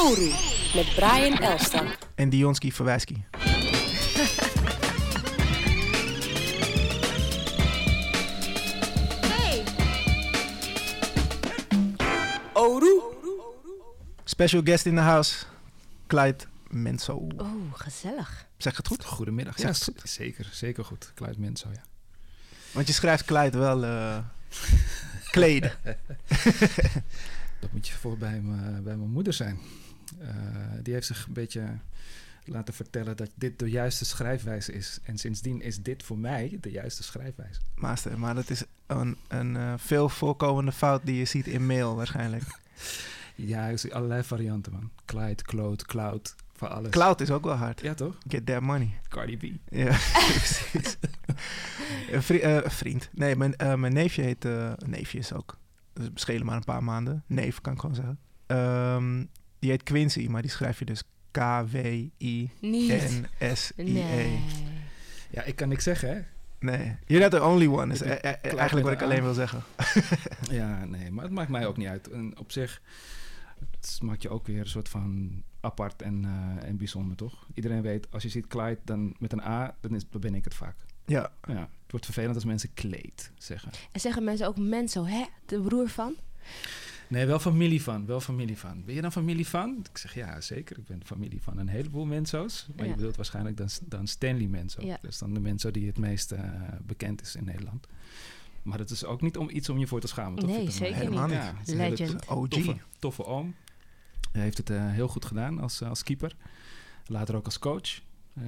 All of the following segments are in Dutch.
Oru met Brian Elstak. En Dionski Verwijski. Oru. Special guest in the house. Clyde Menso. Oh, gezellig. Zeg het goed? Goedemiddag. Zeg Ja, het goed. zeker, zeker goed. Kluit Menso, ja. Want je schrijft Clyde wel eh Kleed. Dat moet je voor bij, me, bij mijn moeder zijn. Eh, die heeft zich een beetje laten vertellen dat dit de juiste schrijfwijze is. En sindsdien is dit voor mij de juiste schrijfwijze. Master, maar dat is een, een eh, veel voorkomende fout die je ziet in mail waarschijnlijk. Ja, ik zie allerlei varianten, man. Clyde, Cloud, Cloud, voor alles. Cloud is ook wel hard. Ja, toch? Get that money. Cardi B. Ja, precies. Vri- eh, vriend. Nee, mijn, mijn neefje heet... neefje is ook... Dus schelen maar een paar maanden. Neef, kan ik gewoon zeggen. Ehm, die heet Quincy, maar die schrijf je dus K-W-I-N-S-I-E. Ja, ik kan niks zeggen, hè? Nee, you're not the only one. Is e- e- eigenlijk wat ik alleen wil zeggen. Ja, nee, maar het maakt mij ook niet uit. En op zich het maakt je ook weer een soort van apart en, eh, en bijzonder, toch? Iedereen weet, als je ziet Clyde dan met een A, dan, is, dan ben ik het vaak. Ja, Ja, het wordt vervelend als mensen kleed zeggen. En zeggen mensen ook Menso, hè? De broer van? Nee, wel familie van, wel familie van. Ben je dan familie van? Ik zeg ja, zeker. Ik ben familie van een heleboel Menso's. Maar Ja. je bedoelt waarschijnlijk dan, dan Stanley Menso. Ja. Dat is dan de Menso die het meest eh, bekend is in Nederland. Maar dat is ook niet om iets om je voor te schamen. toch? Nee, zeker helemaal niet. Ja, het is een hele Legend. OG. Toffe, toffe oom. Hij heeft het eh, heel goed gedaan als, als keeper. Later ook als coach. Eh,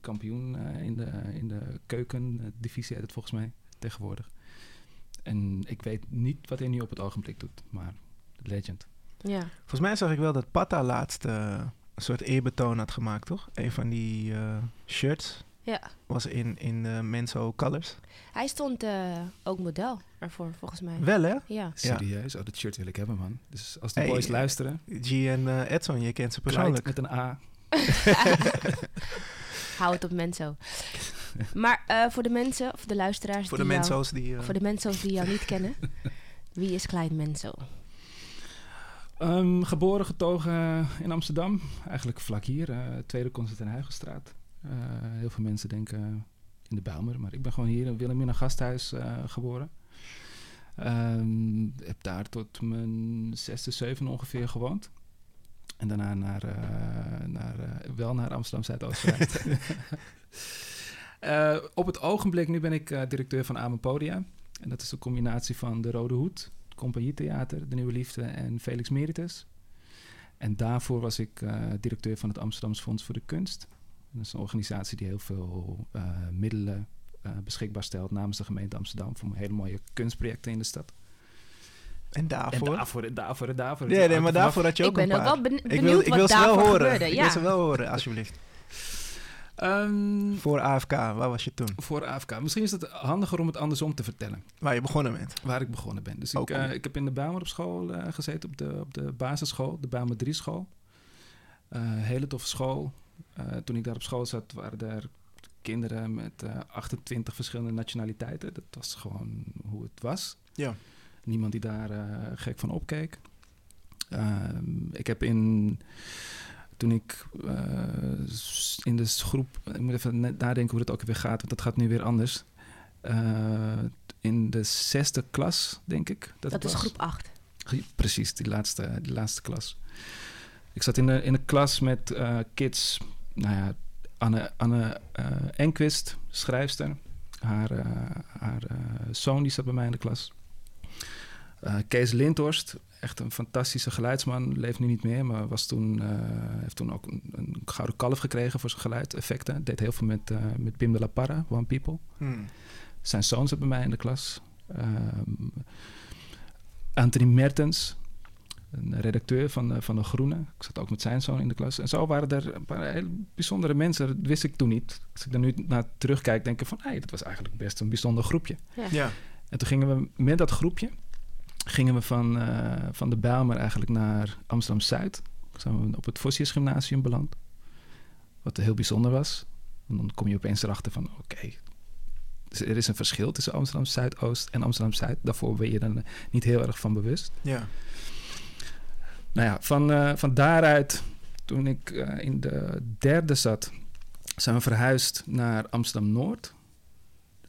kampioen eh, in, de, in de keukendivisie heet het volgens mij tegenwoordig. En ik weet niet wat hij nu op het ogenblik doet, maar legend. Ja. volgens mij zag ik wel dat Pata laatst eh, een soort eerbetoon had gemaakt, toch? Een van die eh, shirts ja. was in, in eh, Menso Colors. Hij stond eh, ook model ervoor, volgens mij. Wel, hè? Ja. Serieus? Oh, dat shirt wil ik hebben, man. Dus als de Hey, boys luisteren, G en Edson, je kent ze Clyde persoonlijk. met een A. Hou het op Menso. Maar eh, voor de mensen, of de luisteraars Voor de die jou- Menso's die... eh, voor de Menso's die jou niet kennen. Wie is Clyde Menso? Ehm, geboren, getogen in Amsterdam. Eigenlijk vlak hier, eh, Tweede Constantijn Huygenstraat. Eh, heel veel mensen denken in de Bijlmer, maar ik ben gewoon hier in Wilhelmina Gasthuis eh, geboren. Ehm, heb daar tot mijn zesde, zevende ongeveer gewoond. En daarna naar, eh, naar, eh, wel naar Amsterdam Zuidoost Eh, op het ogenblik, nu ben ik eh, directeur van Amen Podia. En dat is een combinatie van de Rode Hoed, het Compagnietheater, De Nieuwe Liefde en Felix Meritus. En daarvoor was ik eh, directeur van het Amsterdams Fonds voor de Kunst. Dat is een organisatie die heel veel eh, middelen eh, beschikbaar stelt namens de gemeente Amsterdam voor hele mooie kunstprojecten in de stad. en daarvoor? En daarvoor, en daarvoor, en daarvoor. Nee, nee, maar daarvoor had je Ik ook ben een ook paar. wel beni- ik benieuwd wil, ik wat wil ze wel daarvoor horen. gebeurde. Ik Ja. wil ze wel horen, alsjeblieft. Ehm, Voor AFK, waar was je toen? voor AFK. Misschien is het handiger om het andersom te vertellen. Waar je begonnen bent. Waar ik begonnen ben. Dus ik, eh, ik heb in de Bijlmer op school eh, gezeten, op de, op de basisschool, de Bijlmer 3 school. Eh, hele toffe school. Toen ik daar op school zat, waren er kinderen met eh, 28 verschillende nationaliteiten. Dat was gewoon hoe het was. Ja. Niemand die daar gek van opkeek. Ehm, ik heb in... Toen ik eh, in de groep... Ik moet even nadenken hoe het ook weer gaat, want dat gaat nu weer anders. Eh, in de zesde klas, denk ik. Dat, Dat is was. groep 8. Precies, die laatste, die laatste klas. Ik zat in de, in een klas met eh, kids, nou ja, Anne, Anne Enquist, schrijfster. Haar, haar zoon die zat bij mij in de klas. Kees Lindhorst, echt een fantastische geluidsman, leeft nu niet meer, maar was toen, eh, heeft toen ook een, een gouden kalf gekregen voor zijn geluideffecten. Deed heel veel met, eh, met Pim de la Parra, One People. Hmm. Zijn zoon zat bij mij in de klas. Ehm, Anthony Mertens, een redacteur van, de- van De Groene. Ik zat ook met zijn zoon in de klas. En zo waren er een paar hele bijzondere mensen. Dat wist ik toen niet. Als ik daar nu naar terugkijk, denk ik van... Hey, dat was eigenlijk best een bijzonder groepje. Ja. En toen gingen we met dat groepje... gingen we van, eh, van de Bijlmer eigenlijk naar Amsterdam-Zuid. Zijn we op het Vossius Gymnasium beland. Wat heel bijzonder was. En dan kom je opeens erachter van... oké, dus er is een verschil tussen Amsterdam Zuidoost en Amsterdam Zuid. Daarvoor ben je er niet heel erg van bewust. Ja. Nou ja, van, eh, van daaruit, toen ik eh, in de derde zat, zijn we verhuisd naar Amsterdam-Noord.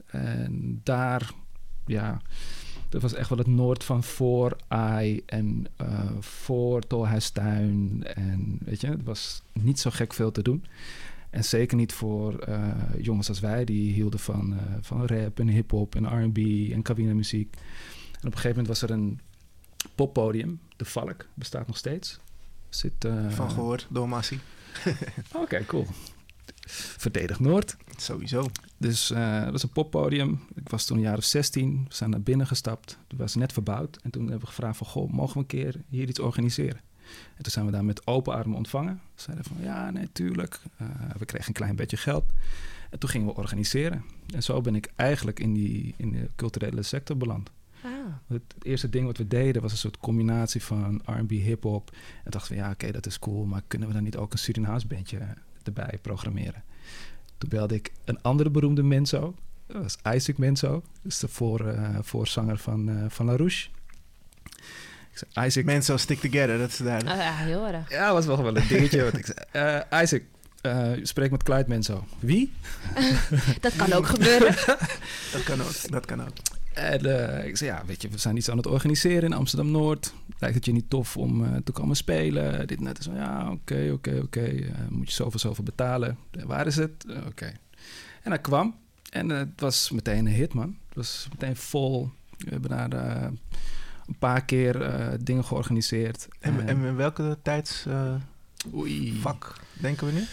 En daar, ja, dat was echt wel het noord van voor Ai en eh, voor Tolhuistuin. En weet je, het was niet zo gek veel te doen. En zeker niet voor eh, jongens als wij, die hielden van, eh, van rap en hip-hop en RB en cabinemuziek. En op een gegeven moment was er een poppodium, De Valk, bestaat nog steeds. Zit, Van gehoord door Massie. Oké, cool. Verdedig Noord. Sowieso. Dus eh dat was een poppodium. Ik was toen een jaar of 16. We zijn naar binnen gestapt. Het was net verbouwd. En toen hebben we gevraagd van... Goh, mogen we een keer hier iets organiseren? En toen zijn we daar met open armen ontvangen. Ze zeiden van, ja, nee, tuurlijk. Eh, we kregen een klein beetje geld. En toen gingen we organiseren. En zo ben ik eigenlijk in, die, in de culturele sector beland. Ah. Het eerste ding wat we deden was een soort combinatie van R&B, hip-hop. En dachten we, ja, oké, dat is cool, maar kunnen we dan niet ook een Surinaams bandje erbij programmeren? Toen belde ik een andere beroemde Menzo. Dat was Isaac Menzo. Dat is de voor, eh, voorzanger van, eh van La Rouche. Ik zei, Isaac... Mensen stick together, dat is duidelijk. Ah, ja, heel erg. Ja, was wel wel een dingetje. wat ik zei, eh, Isaac, eh, spreek met Clyde Menzo. Wie? Dat kan ook gebeuren. Dat kan ook. Dat kan ook. En eh, ik zei, ja, weet je, we zijn iets aan het organiseren in Amsterdam-Noord. Lijkt het je niet tof om eh, te komen spelen? Dit net. Zo, ja, oké, oké, oké. Eh, moet je zoveel, zoveel betalen. Waar is het? Oké. En hij kwam. En het was meteen een hit, man. Het was meteen vol. We hebben daar eh, een paar keer eh, dingen georganiseerd. En, en in welke tijdsvak oei. denken we nu?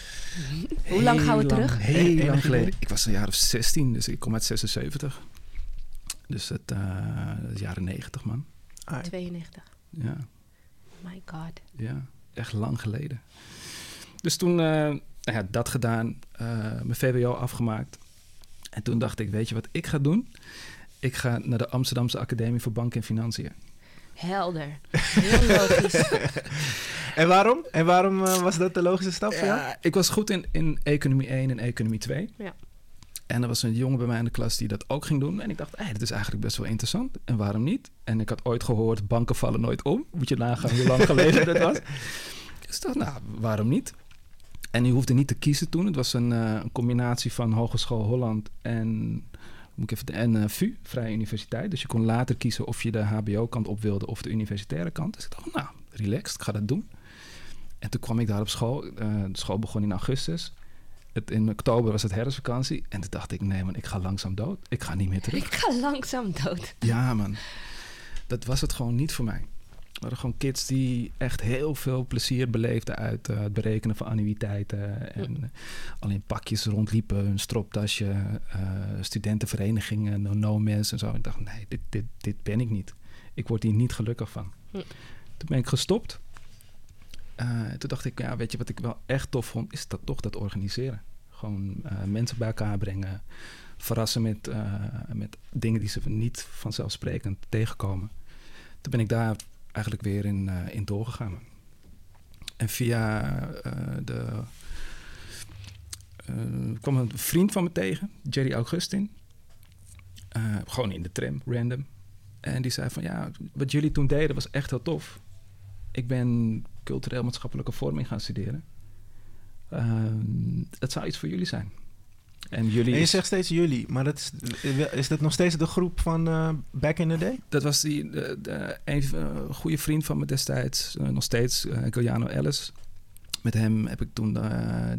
Hoe lang gaan we terug? Heel lang geleden. Ik was een jaar of 16, dus ik kom uit 76. Dus het uh, jaren 90, man. Ah, 92. Ja, Oh my god. ja, echt lang geleden. Dus toen, eh, nou ja, dat gedaan, eh, mijn VWO afgemaakt. En toen dacht ik, weet je wat ik ga doen? Ik ga naar de Amsterdamse Academie voor Bank en Financiën. Helder. Heel logisch. En waarom? En waarom eh, was dat de logische stap voor jou? Ja, ik was goed in, in economie 1 en economie 2. Ja. En er was een jongen bij mij in de klas die dat ook ging doen. En ik dacht, hey, dit is eigenlijk best wel interessant. En waarom niet? En ik had ooit gehoord, banken vallen nooit om. Moet je nagaan hoe lang geleden dat was. Dus ik dacht, nou, waarom niet? En je hoefde niet te kiezen toen. Het was een, eh, een combinatie van Hogeschool Holland en, moet ik even, de- en eh, VU, Vrije Universiteit. Dus je kon later kiezen of je de HBO-kant op wilde of de universitaire kant. Dus ik dacht, nou, relaxed, ik ga dat doen. En toen kwam ik daar op school. Eh, de school begon in augustus. Het, in oktober was het herfstvakantie. En toen dacht ik, nee man, ik ga langzaam dood. Ik ga niet meer terug. Ik ga langzaam dood. Ja man, dat was het gewoon niet voor mij. We waren gewoon kids die echt heel veel plezier beleefden uit eh, het berekenen van annuïteiten. En alleen pakjes rondliepen, een stroptasje, eh, studentenverenigingen, no, no mens en zo. Ik dacht, nee, dit, dit, dit ben ik niet. Ik word hier niet gelukkig van. Hm. Toen ben ik gestopt. Eh, toen dacht ik, ja, weet je wat ik wel echt tof vond, is dat toch dat organiseren. Gewoon eh, mensen bij elkaar brengen, verrassen met, eh, met dingen die ze niet vanzelfsprekend tegenkomen. Toen ben ik daar eigenlijk weer in, in doorgegaan. En via de. kwam een vriend van me tegen, Jerry Augustin. Gewoon in de tram, random. En die zei van ja, wat jullie toen deden was echt heel tof. Ik ben cultureel maatschappelijke vorming gaan studeren. Ehm, het zou iets voor jullie zijn. En jullie. En je is- zegt steeds jullie, maar dat is, is dat nog steeds de groep van eh, back in the day? Dat was die, de, de, een eh, goede vriend van me destijds, eh, nog steeds, Giuliano Ellis. Met hem heb ik toen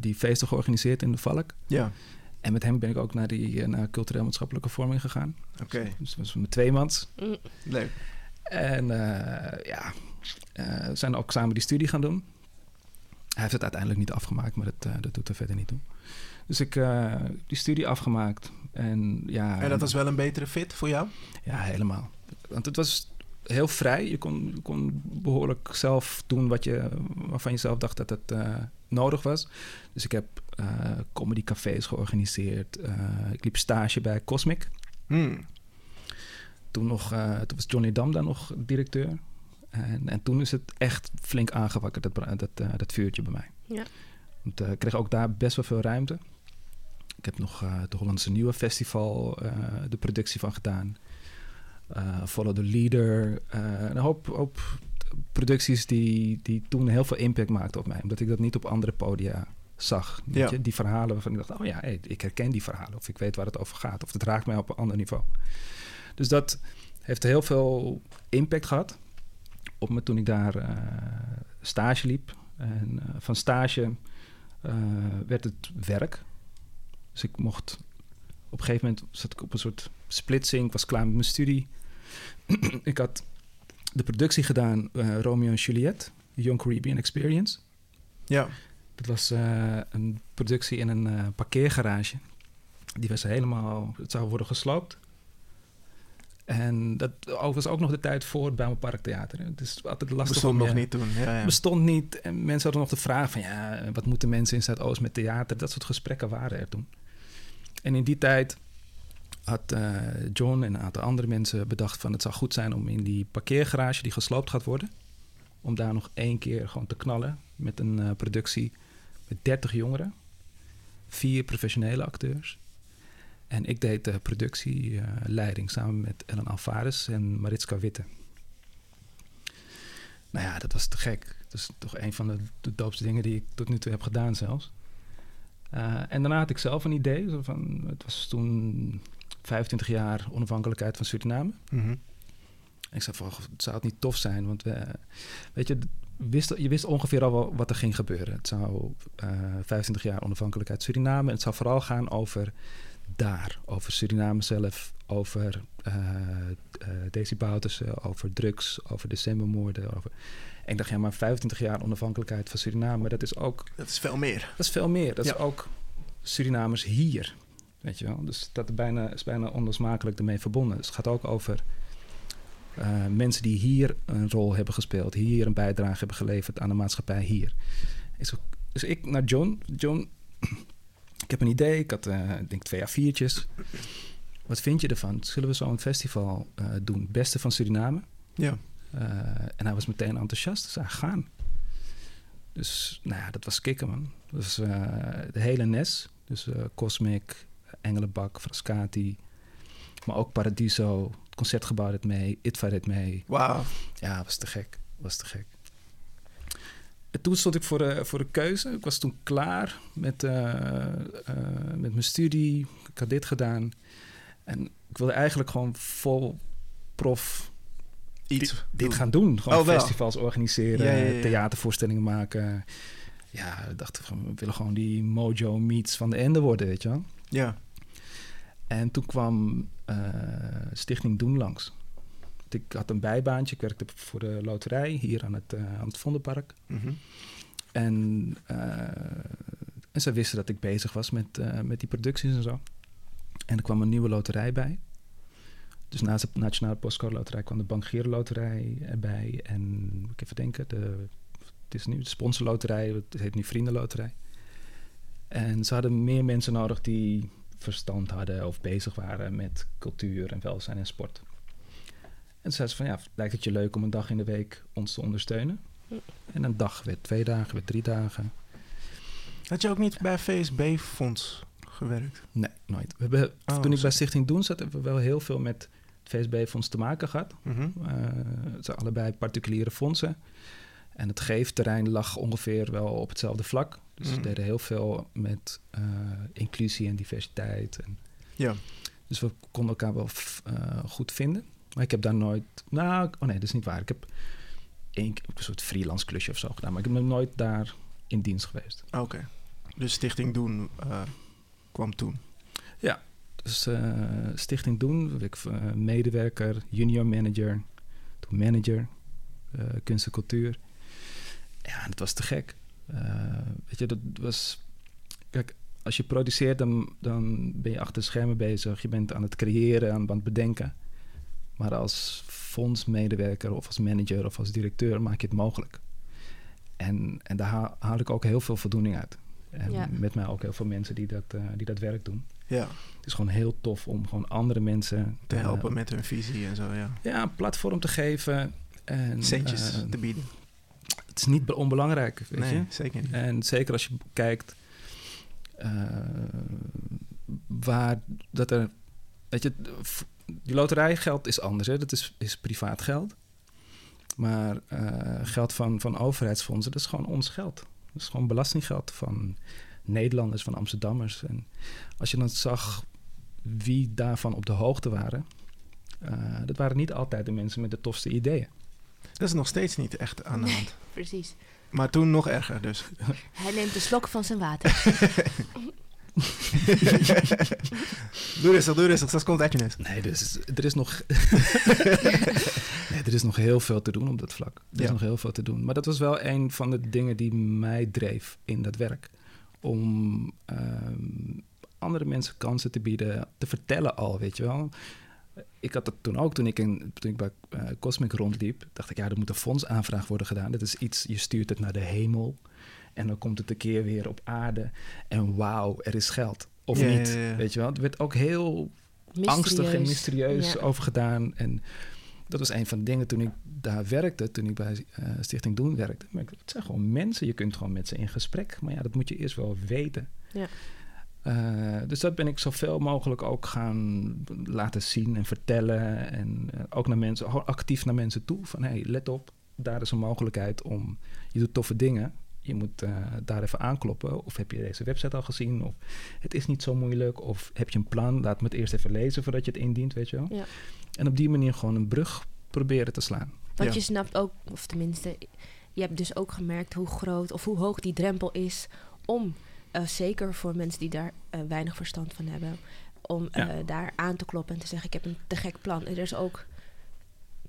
die feesten georganiseerd in de Valk. Ja, En met hem ben ik ook naar die naar cultureel maatschappelijke vorming gegaan. oké. Dus dat was met tweemans. Mm. Leuk. En eh, ja, eh, we zijn ook samen die studie gaan doen. Hij heeft het uiteindelijk niet afgemaakt, maar dat, eh, dat doet er verder niet toe. Dus ik uh, die studie afgemaakt. En, ja, En dat was wel een betere fit voor jou? Ja, helemaal. Want het was heel vrij. Je kon, je kon behoorlijk zelf doen wat je, waarvan je zelf dacht dat het uh, nodig was. Dus ik heb uh, comedycafés georganiseerd. Ik liep stage bij Cosmic. Hmm. Toen, nog, toen was Johnny Dam daar nog directeur. En, en toen is het echt flink aangewakkerd, dat, dat, uh, dat vuurtje bij mij. Ja. Want uh, ik kreeg ook daar best wel veel ruimte. Ik heb nog uh, het Hollandse Nieuwe Festival uh, de productie van gedaan. Uh, Follow the Leader. Uh, een hoop, hoop producties die, die toen heel veel impact maakten op mij. Omdat ik dat niet op andere podia zag. Weet Ja. je? Die verhalen waarvan ik dacht, oh ja, hey, ik herken die verhalen. Of ik weet waar het over gaat. Of het raakt mij op een ander niveau. Dus dat heeft heel veel impact gehad op me toen ik daar eh, stage liep. En eh, van stage eh, werd het werk. Dus ik mocht... Op een gegeven moment zat ik op een soort splitsing. Ik was klaar met mijn studie. ik had de productie gedaan, Romeo en Juliet. Young Caribbean Experience. Ja. Dat was een productie in een parkeergarage. Die was helemaal... Het zou worden gesloopt. En dat was ook nog de tijd voor het Bijlmer Parktheater. Het is altijd lastig Bestond om nog niet toen. Ja, ja. bestond niet. En mensen hadden nog de vraag van ja, wat moeten mensen in Zuidoost met theater? Dat soort gesprekken waren er toen. En in die tijd had eh, John en een aantal andere mensen bedacht van het zou goed zijn om in die parkeergarage die gesloopt gaat worden, om daar nog één keer gewoon te knallen met een eh, productie met 30 jongeren, vier professionele acteurs. En ik deed de productieleiding samen met Ellen Alvarez en Maritska Witte. Nou ja, dat was te gek. Dat is toch een van de, de doopste dingen die ik tot nu toe heb gedaan zelfs. Eh, en daarna had ik zelf een idee. zo Van, het was toen 25 jaar onafhankelijkheid van Suriname. Mhm. Ik zei van, "Goh, zou het niet tof zijn? Want we, weet je, wist, je wist ongeveer al wel wat er ging gebeuren. Het zou eh 25 jaar onafhankelijkheid Suriname. En het zou vooral gaan over daar. Over Suriname zelf. Over eh eh Desi Bouterse. Over drugs. Over decembermoorden. Over... En ik dacht, ja, maar 25 jaar onafhankelijkheid van Suriname. Dat is ook Dat is veel meer. dat is veel meer. Dat Ja. is ook Surinamers hier. Weet je wel? Dus dat is bijna, is bijna onlosmakelijk ermee verbonden. Dus het gaat ook over eh, mensen die hier een rol hebben gespeeld. Hier een bijdrage hebben geleverd aan de maatschappij hier. Dus ik naar John. John, ik heb een idee. Ik had, eh, denk twee A4'tjes. Wat vind je ervan? Zullen we zo'n festival eh, doen? Beste van Suriname? Ja. Eh, en hij was meteen enthousiast. Dus hij gaan. Dus nou ja, dat was kicken, man. Dat was eh, de hele NES. Dus Cosmic, Engelenbak, Frascati. Maar ook Paradiso. Het concertgebouw deed mee. Itva deed mee. Wauw. Ja, was te gek. Was te gek. En toen stond ik voor de, voor de keuze. Ik was toen klaar met, eh, eh, met mijn studie. Ik had dit gedaan. En ik wilde eigenlijk gewoon vol prof Iets. dit, gaan doen. Gewoon Oh, festivals organiseren, Ja, ja, ja. theatervoorstellingen maken. Ja, we dachten van, we willen gewoon die Mojo Meets van de Ende worden, weet je wel. Ja. En toen kwam eh, Stichting Doen langs. Ik had een bijbaantje, ik werkte voor de loterij hier aan het, eh, aan het Vondelpark. Mhm. En, eh, en ze wisten dat ik bezig was met, eh, met die producties en zo. En er kwam een nieuwe loterij bij. Dus naast de Nationale Postcode Loterij kwam de Bank Giro Loterij erbij. En moet ik even denken, de, het is nu de sponsorloterij, het heet nu Vriendenloterij. En ze hadden meer mensen nodig die verstand hadden of bezig waren met cultuur en welzijn en sport. En toen zei ze van ja, lijkt het je leuk om een dag in de week ons te ondersteunen? En een dag werd twee dagen, werd drie dagen. Had je ook niet bij VSB-fonds gewerkt? Nee, nooit. We hebben, Oh, toen ik bij. Stichting Doen zat, hebben we wel heel veel met het VSB-fonds te maken gehad. Mhm. Eh, het zijn allebei particuliere fondsen. En het geefterrein lag ongeveer wel op hetzelfde vlak. Dus Mhm. we deden heel veel met eh, inclusie en diversiteit. En, Ja. dus we konden elkaar wel eh, goed vinden. Maar ik heb daar nooit... Nou, oh nee, dat is niet waar. Ik heb één een soort freelance klusje of zo gedaan. Maar ik ben nooit daar in dienst geweest. Oké. Dus Stichting Doen eh, kwam toen. Dus eh, Stichting Doen, ik eh, medewerker, junior manager, toen manager, kunst en cultuur. Ja, dat was te gek. Weet je, dat was... Kijk, als je produceert, dan, dan ben je achter de schermen bezig. Je bent aan het creëren, aan het bedenken. Maar als fondsmedewerker of als manager of als directeur maak je het mogelijk. En, en daar haal, haal ik ook heel veel voldoening uit. En Ja. met mij ook heel veel mensen die dat, eh, die dat werk doen. Ja. Het is gewoon heel tof om gewoon andere mensen Te eh, helpen met hun visie en zo, ja. ja, een platform te geven. En, Centjes eh, te bieden. het is niet be- onbelangrijk, weet nee, je. zeker niet. En zeker als je kijkt eh, waar dat er, weet je, die loterijgeld is anders, hè? Dat is, is privaat geld. Maar eh, geld van, van overheidsfondsen, dat is gewoon ons geld. Dat is gewoon belastinggeld van Nederlanders, van Amsterdammers. En als je dan zag wie daarvan op de hoogte waren, eh, dat waren niet altijd de mensen met de tofste ideeën. Dat is nog steeds niet echt aan de Nee. hand. Precies. Maar toen nog erger dus. Hij neemt een slok van zijn water. doe rustig, doe rustig, straks komt Edwin Nee, dus er is nog. nee, er is nog heel veel te doen op dat vlak. Er is Ja. nog heel veel te doen. Maar dat was wel een van de dingen die mij dreef in dat werk. Om ehm, andere mensen kansen te bieden, te vertellen al, weet je wel. Ik had dat toen ook, toen ik, in, toen ik bij eh, Cosmic rondliep, dacht ik, ja, er moet een fondsaanvraag worden gedaan. Dat is iets, je stuurt het naar de hemel en dan komt het een keer weer op aarde. En wauw, er is geld. Of Ja, niet, ja, ja. weet je wel. Het werd ook heel angstig en mysterieus Ja. over gedaan. En dat was een van de dingen toen ik daar werkte, toen ik bij eh, Stichting Doen werkte. Maar ik- het zijn gewoon mensen, je kunt gewoon met ze in gesprek. Maar ja, dat moet je eerst wel weten. Ja. Eh, dus dat ben ik zoveel mogelijk ook gaan laten zien en vertellen. En eh, ook naar mensen, gewoon actief naar mensen toe. Van hey, let op, daar is een mogelijkheid om. Je doet toffe dingen. Je moet eh, daar even aankloppen. Of heb je deze website al gezien? Of het is niet zo moeilijk. Of heb je een plan? Laat me het eerst even lezen voordat je het indient, weet je wel. Ja. En op die manier gewoon een brug proberen te slaan. Want Ja. je snapt ook, of tenminste, je hebt dus ook gemerkt hoe groot of hoe hoog die drempel is om, eh, zeker voor mensen die daar eh, weinig verstand van hebben, om eh, Ja. daar aan te kloppen en te zeggen: Ik heb een te gek plan. Er is ook,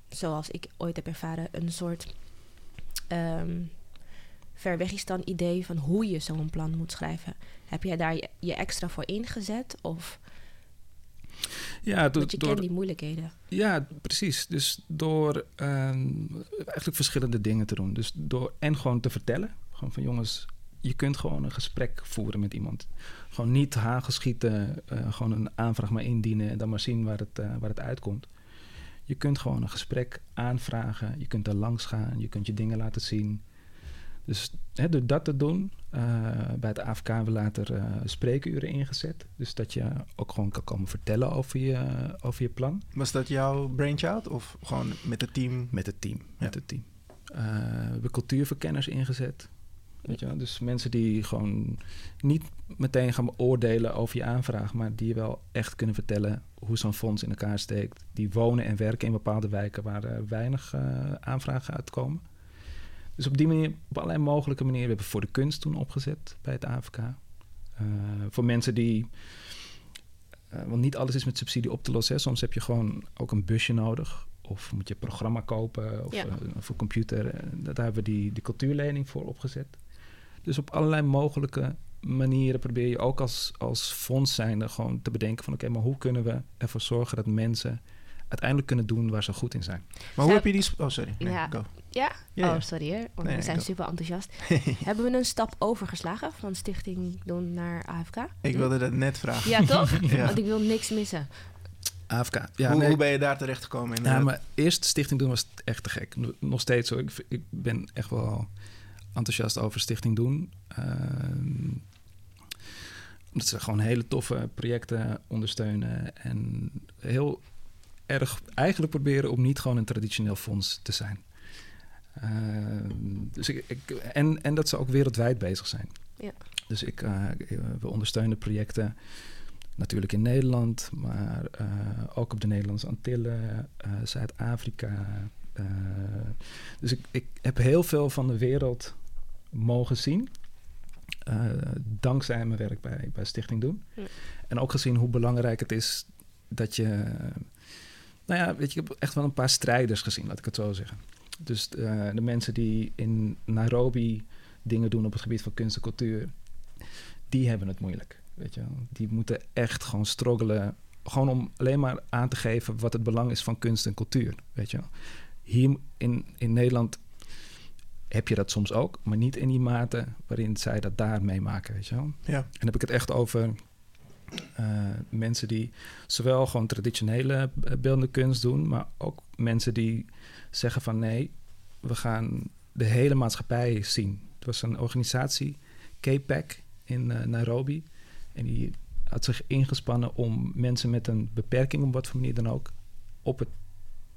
zoals ik ooit heb ervaren, een soort ehm verwegistan idee van hoe je zo'n plan moet schrijven. Heb jij daar je, je extra voor ingezet? Of, Ja, want je kent die moeilijkheden. Ja, precies. Dus door ehm, eigenlijk verschillende dingen te doen. Dus door en gewoon te vertellen. Gewoon van jongens, je kunt gewoon een gesprek voeren met iemand. Gewoon niet hagelschieten, eh gewoon een aanvraag maar indienen en dan maar zien waar het, eh, waar het uitkomt. Je kunt gewoon een gesprek aanvragen. Je kunt er langs gaan. Je kunt je dingen laten zien. Dus hè, door dat te doen, eh, bij het AFK hebben we later eh, spreekuren ingezet. Dus dat je ook gewoon kan komen vertellen over je, over je plan. Was dat jouw brainchild of gewoon met het team? Met het team. Met het team. Eh, we hebben cultuurverkenners ingezet. Weet je wel? Dus mensen die gewoon niet meteen gaan oordelen over je aanvraag, maar die wel echt kunnen vertellen hoe zo'n fonds in elkaar steekt. Die wonen en werken in bepaalde wijken waar er weinig aanvragen uitkomen. Dus op die manier, op allerlei mogelijke manieren. We hebben voor de kunst toen opgezet bij het AFK. Eh, voor mensen die. eh, want niet alles is met subsidie op te lossen. Hè. Soms heb je gewoon ook een busje nodig. Of moet je een programma kopen. Of Ja. eh, voor computer. Daar hebben we die, die cultuurlening voor opgezet. Dus op allerlei mogelijke manieren probeer je ook als, als fonds zijnde gewoon te bedenken van oké, maar hoe kunnen we ervoor zorgen dat mensen uiteindelijk kunnen doen waar ze goed in zijn. Maar hoe heb je die... Oh, sorry. Nee, Ja. go. Ja? Ja, ja. Oh, sorry want Nee, we zijn super enthousiast. Hebben we een stap overgeslagen van Stichting Doen naar AFK? Ik wilde dat net vragen. Ja, toch? Ja. Want ik wil niks missen. AFK. Ja, hoe, nee, hoe ben je daar terecht gekomen? ja, maar eerst Stichting Doen was echt te gek. Nog- steeds hoor. Ik, ben echt wel enthousiast over Stichting Doen. Ehm, omdat ze gewoon hele toffe projecten ondersteunen. En heel erg eigenlijk proberen om niet gewoon een traditioneel fonds te zijn. Ehm, dus ik, ik, en, en dat ze ook wereldwijd bezig zijn. Ja. Dus ik, eh, we ondersteunen projecten natuurlijk in Nederland, maar eh, ook op de Nederlandse Antillen, eh, Zuid-Afrika. eh. dus ik, ik heb heel veel van de wereld mogen zien. eh, dankzij mijn werk bij, bij Stichting Doen. Ja. En ook gezien hoe belangrijk het is dat je. Nou ja, weet je, ik heb echt wel een paar strijders gezien, laat ik het zo zeggen. Dus eh, de mensen die in Nairobi dingen doen op het gebied van kunst en cultuur, die hebben het moeilijk. Weet je. Die moeten echt gewoon struggelen. Gewoon om alleen maar aan te geven wat het belang is van kunst en cultuur. Weet je. Hier in, in Nederland heb je dat soms ook, maar niet in die mate waarin zij dat daar meemaken. Weet je wel. Ja. En dan heb ik het echt over eh, mensen die zowel gewoon traditionele eh, beeldende kunst doen, maar ook mensen die zeggen van nee, we gaan de hele maatschappij zien. Het was een organisatie, KPAC in eh, Nairobi. En die had zich ingespannen om mensen met een beperking, op wat voor manier dan ook, op het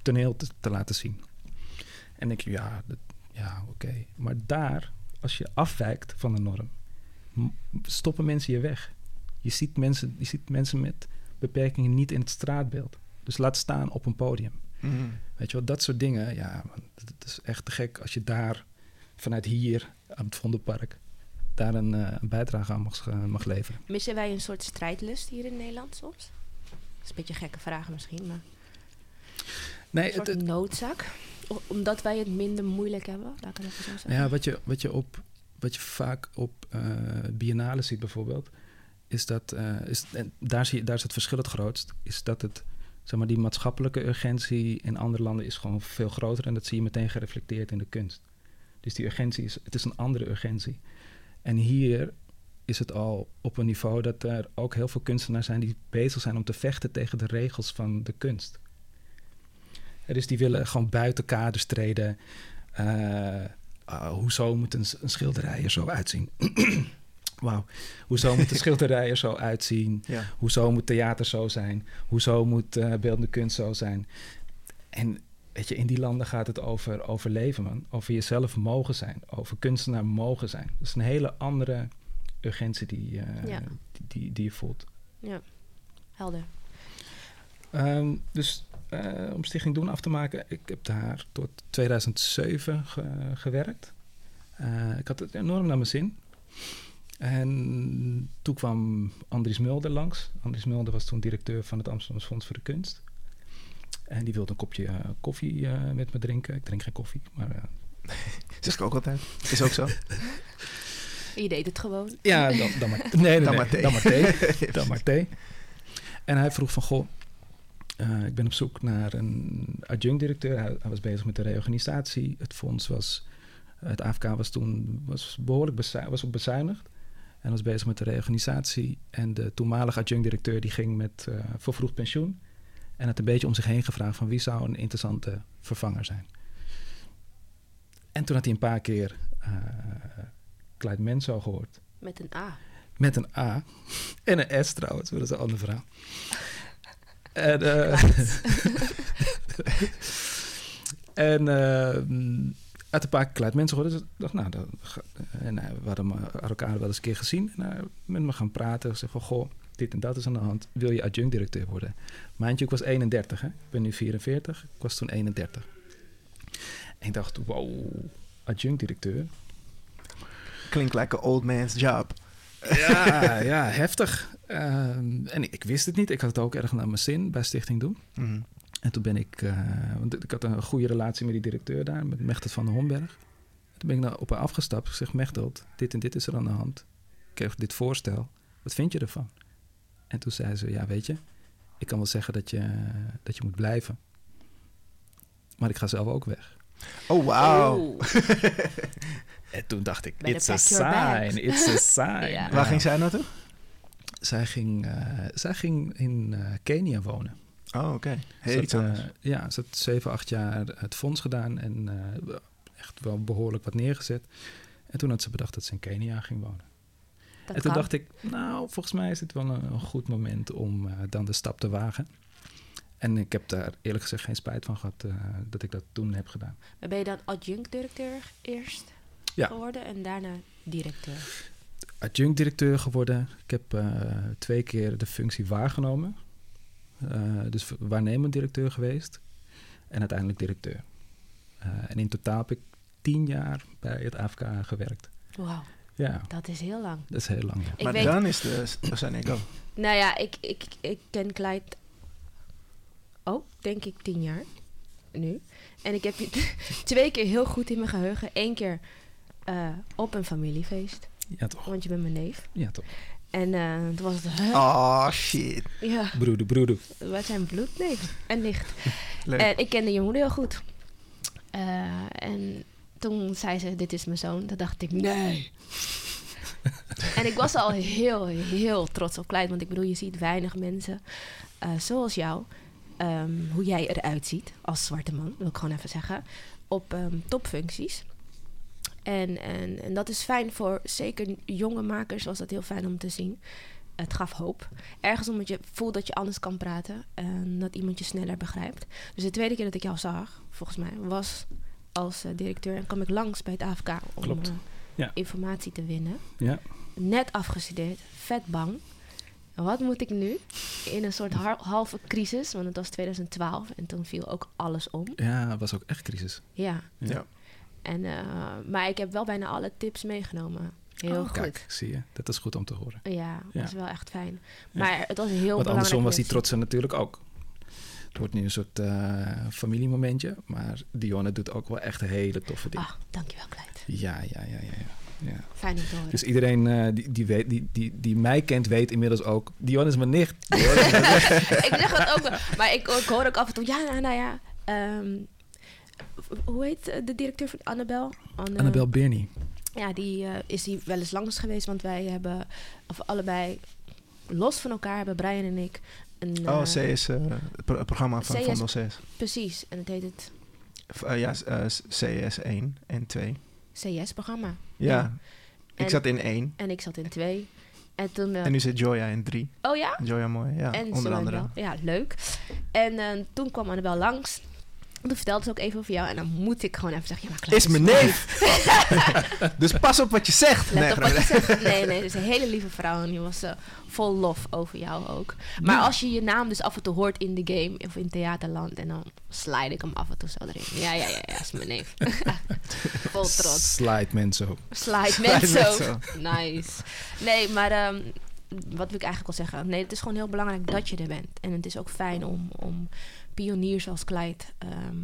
toneel te, te laten zien. En je, ja, ja oké. Maar daar, als je afwijkt van de norm, stoppen mensen je weg. Je ziet mensen, je ziet mensen met beperkingen niet in het straatbeeld. Dus laat staan op een podium. Mhm. Weet je wel, dat soort dingen, ja, dat is echt te gek als je daar vanuit hier aan het Vondelpark daar een, eh, een bijdrage aan mag, eh, mag leveren. Missen wij een soort strijdlust hier in Nederland soms? Dat is een beetje een gekke vraag misschien, maar Nee, een soort het, het- noodzaak. O- omdat wij het minder moeilijk hebben, laat ik het even zo zeggen. Ja, wat je, wat je, op, wat je vaak op eh biennale ziet bijvoorbeeld, is dat, eh, is, daar, zie daar is het verschil het grootst, is dat het, zeg maar, die maatschappelijke urgentie in andere landen is gewoon veel groter en dat zie je meteen gereflecteerd in de kunst. Dus die urgentie is, het is een andere urgentie. En hier is het al op een niveau dat er ook heel veel kunstenaars zijn die bezig zijn om te vechten tegen de regels van de kunst. Dus die willen gewoon buiten kaders treden. Eh, ah, hoezo moet een, een schilderij er zo uitzien? Wauw. Hoezo moet een schilderij er zo uitzien? Ja. Hoezo moet theater zo zijn? Hoezo moet eh, beeldende kunst zo zijn? En weet je, in die landen gaat het over overleven, man. Over jezelf mogen zijn. Over kunstenaar mogen zijn. Dat is een hele andere urgentie die, eh, Ja. die, die, die je voelt. Ja, helder. Ehm, dus eh, om Stichting Doen af te maken, ik heb daar tot 2007 ge- gewerkt. Eh, ik had het enorm naar mijn zin. En toen kwam Andries Mulder langs. Andries Mulder was toen directeur van het Amsterdamse Fonds voor de Kunst. En die wilde een kopje eh, koffie eh, met me drinken. Ik drink geen koffie, maar eh, Zeg ik ook altijd. Is ook zo. Je deed het gewoon. Ja, dan, dan maar, nee, nee, Dan nee, maar thee. Dan maar thee. dan maar thee. En hij vroeg van, goh, eh, ik ben op zoek naar een adjunct-directeur. Hij, hij was bezig met de reorganisatie. Het fonds was, het AFK was toen was behoorlijk was op bezuinigd. En was bezig met de reorganisatie. En de toenmalige adjunct-directeur die ging met eh vervroegd pensioen. En had een beetje om zich heen gevraagd van wie zou een interessante vervanger zijn. En toen had hij een paar keer eh Clyde Menso gehoord. Met een A. Met een A. En een S trouwens, maar dat is een ander verhaal. En, eh en eh, mm, uit een paar Clyde mensen. Dus ik dacht, nou, dat, en eh, we hadden me- elkaar wel eens een keer gezien. En eh, met me gaan praten. Zeg van, goh, dit en dat is aan de hand. Wil je adjunct-directeur worden? Mijntje, ik was 31, hè. Ik ben nu 44. Ik was toen 31. En ik dacht, wow, adjunct-directeur. Klinkt like a old man's job. Ja, ja, heftig. Ehm, en ik, ik wist het niet. Ik had het ook erg naar mijn zin bij Stichting Doen. Mhm. En toen ben ik... eh, want ik had een goede relatie met die directeur daar, met Mechtelt van der Homberg. Toen ben ik nou op haar afgestapt. Ik zeg, Mechtelt, dit en dit is er aan de hand. Ik kreeg dit voorstel. Wat vind je ervan? En toen zei ze, ja, weet je... Ik kan wel zeggen dat je, dat je moet blijven. Maar ik ga zelf ook weg. Oh, wauw. Oeh. En toen dacht ik, Better it's a sign, it's a sign. Ja. Waar ging zij naartoe? Zij ging, eh, zij ging in eh, Kenia wonen. Oh, oké. Heel anders. eh, ja, ze had zeven, acht jaar het fonds gedaan en eh, echt wel behoorlijk wat neergezet. En toen had ze bedacht dat ze in Kenia ging wonen. Dat en toen kan. dacht ik, nou, volgens mij is dit wel een, een goed moment om eh, dan de stap te wagen. En ik heb daar eerlijk gezegd geen spijt van gehad eh, dat ik dat toen heb gedaan. Maar Ben je dan adjunct-directeur eerst Ja. geworden en daarna directeur? Adjunct-directeur geworden. Ik heb eh, twee keer de functie waargenomen. Eh, dus waarnemend directeur geweest. En uiteindelijk directeur. Eh, en in totaal heb ik tien jaar bij het AFK gewerkt. Wauw, Ja, dat is heel lang. dat is heel lang. ja. Ik maar weet, dan is de... Oh, zijn ik ook. nou ja, ik, ik, ik ken Clyde ook, denk ik, tien jaar nu. En ik heb je twee keer heel goed in mijn geheugen. Eén keer eh, op een familiefeest, Ja, toch? want je bent mijn neef. Ja, toch. En eh, toen was het, huh? Oh, shit. ja, Broeder, broeder. wij zijn bloedneef en nicht. Leuk. En ik kende je moeder heel goed. Eh, en toen zei ze, dit is mijn zoon. Toen dacht ik, nee. en ik was al heel, heel trots op Klein. Want ik bedoel, je ziet weinig mensen eh, zoals jou. ehm, hoe jij eruit ziet als zwarte man, wil ik gewoon even zeggen. Op ehm, topfuncties. En, en, en dat is fijn voor zeker jonge makers, was dat heel fijn om te zien. Het gaf hoop. Ergens omdat je voelt dat je anders kan praten en dat iemand je sneller begrijpt. Dus de tweede keer dat ik jou zag, volgens mij, was als eh, directeur en kwam ik langs bij het AFK om Klopt. eh, Ja. informatie te winnen. Ja. Net afgestudeerd, vet bang. Wat moet ik nu? In een soort halve crisis, want het was 2012 en toen viel ook alles om. Ja, het was ook echt crisis. Ja. Ja. En, eh, maar ik heb wel bijna alle tips meegenomen. Heel Oh, goed. Kijk, zie je. Dat is goed om te horen. Ja, Ja. dat is wel echt fijn. Ja. Maar het was heel Want belangrijk andersom was die trots er natuurlijk ook. Het wordt nu een soort eh, familiemomentje. Maar Dionne doet ook wel echt hele toffe dingen. Ah, dankjewel, Kleid. Ja, ja, ja, ja. ja. ja. Fijn om te horen. Dus iedereen eh, die, die, weet, die, die, die mij kent, weet inmiddels ook... Dionne is mijn nicht. Dionne is mijn nicht. ik zeg dat ook wel. Maar ik, ik hoor ook af en toe... Ja, nou, nou ja... ehm, hoe heet eh, de directeur van Annabel? Anne- Annabel Birney. Ja, die eh, is hier wel eens langs geweest. Want wij hebben... Of allebei... Los van elkaar hebben Brian en ik... Een, Oh, C is eh, het, pro- het programma van CS. Vondel 6. Precies. En het heet het ja, CS 1 en 2. CS-programma. Ja, Ja. ik zat in 1 En ik zat in twee. En toen... en nu zit Joya in 3. oh ja? Joya mooi, ja, en onder zo andere. Ja, leuk. En eh, toen kwam Annabel langs. Toen vertelde ze ook even over jou. En dan moet ik gewoon even zeggen... Ja, maar Klaas, Is mijn neef! dus pas op wat je zegt. Let Nee, op wat je zegt. Nee, nee, is een hele lieve vrouw en die was eh, vol lof over jou ook. Maar als je je naam dus af en toe hoort in de game of in theaterland en dan slide ik hem af en toe zo erin. Ja, ja, ja, ja, is mijn neef. vol trots. Slide mensen ook. Slide ook. zo. Nice. Nee, maar ehm, wat wil ik eigenlijk wel zeggen? Nee, het is gewoon heel belangrijk dat je er bent. En het is ook fijn om, om pioniers als Clyde... ehm,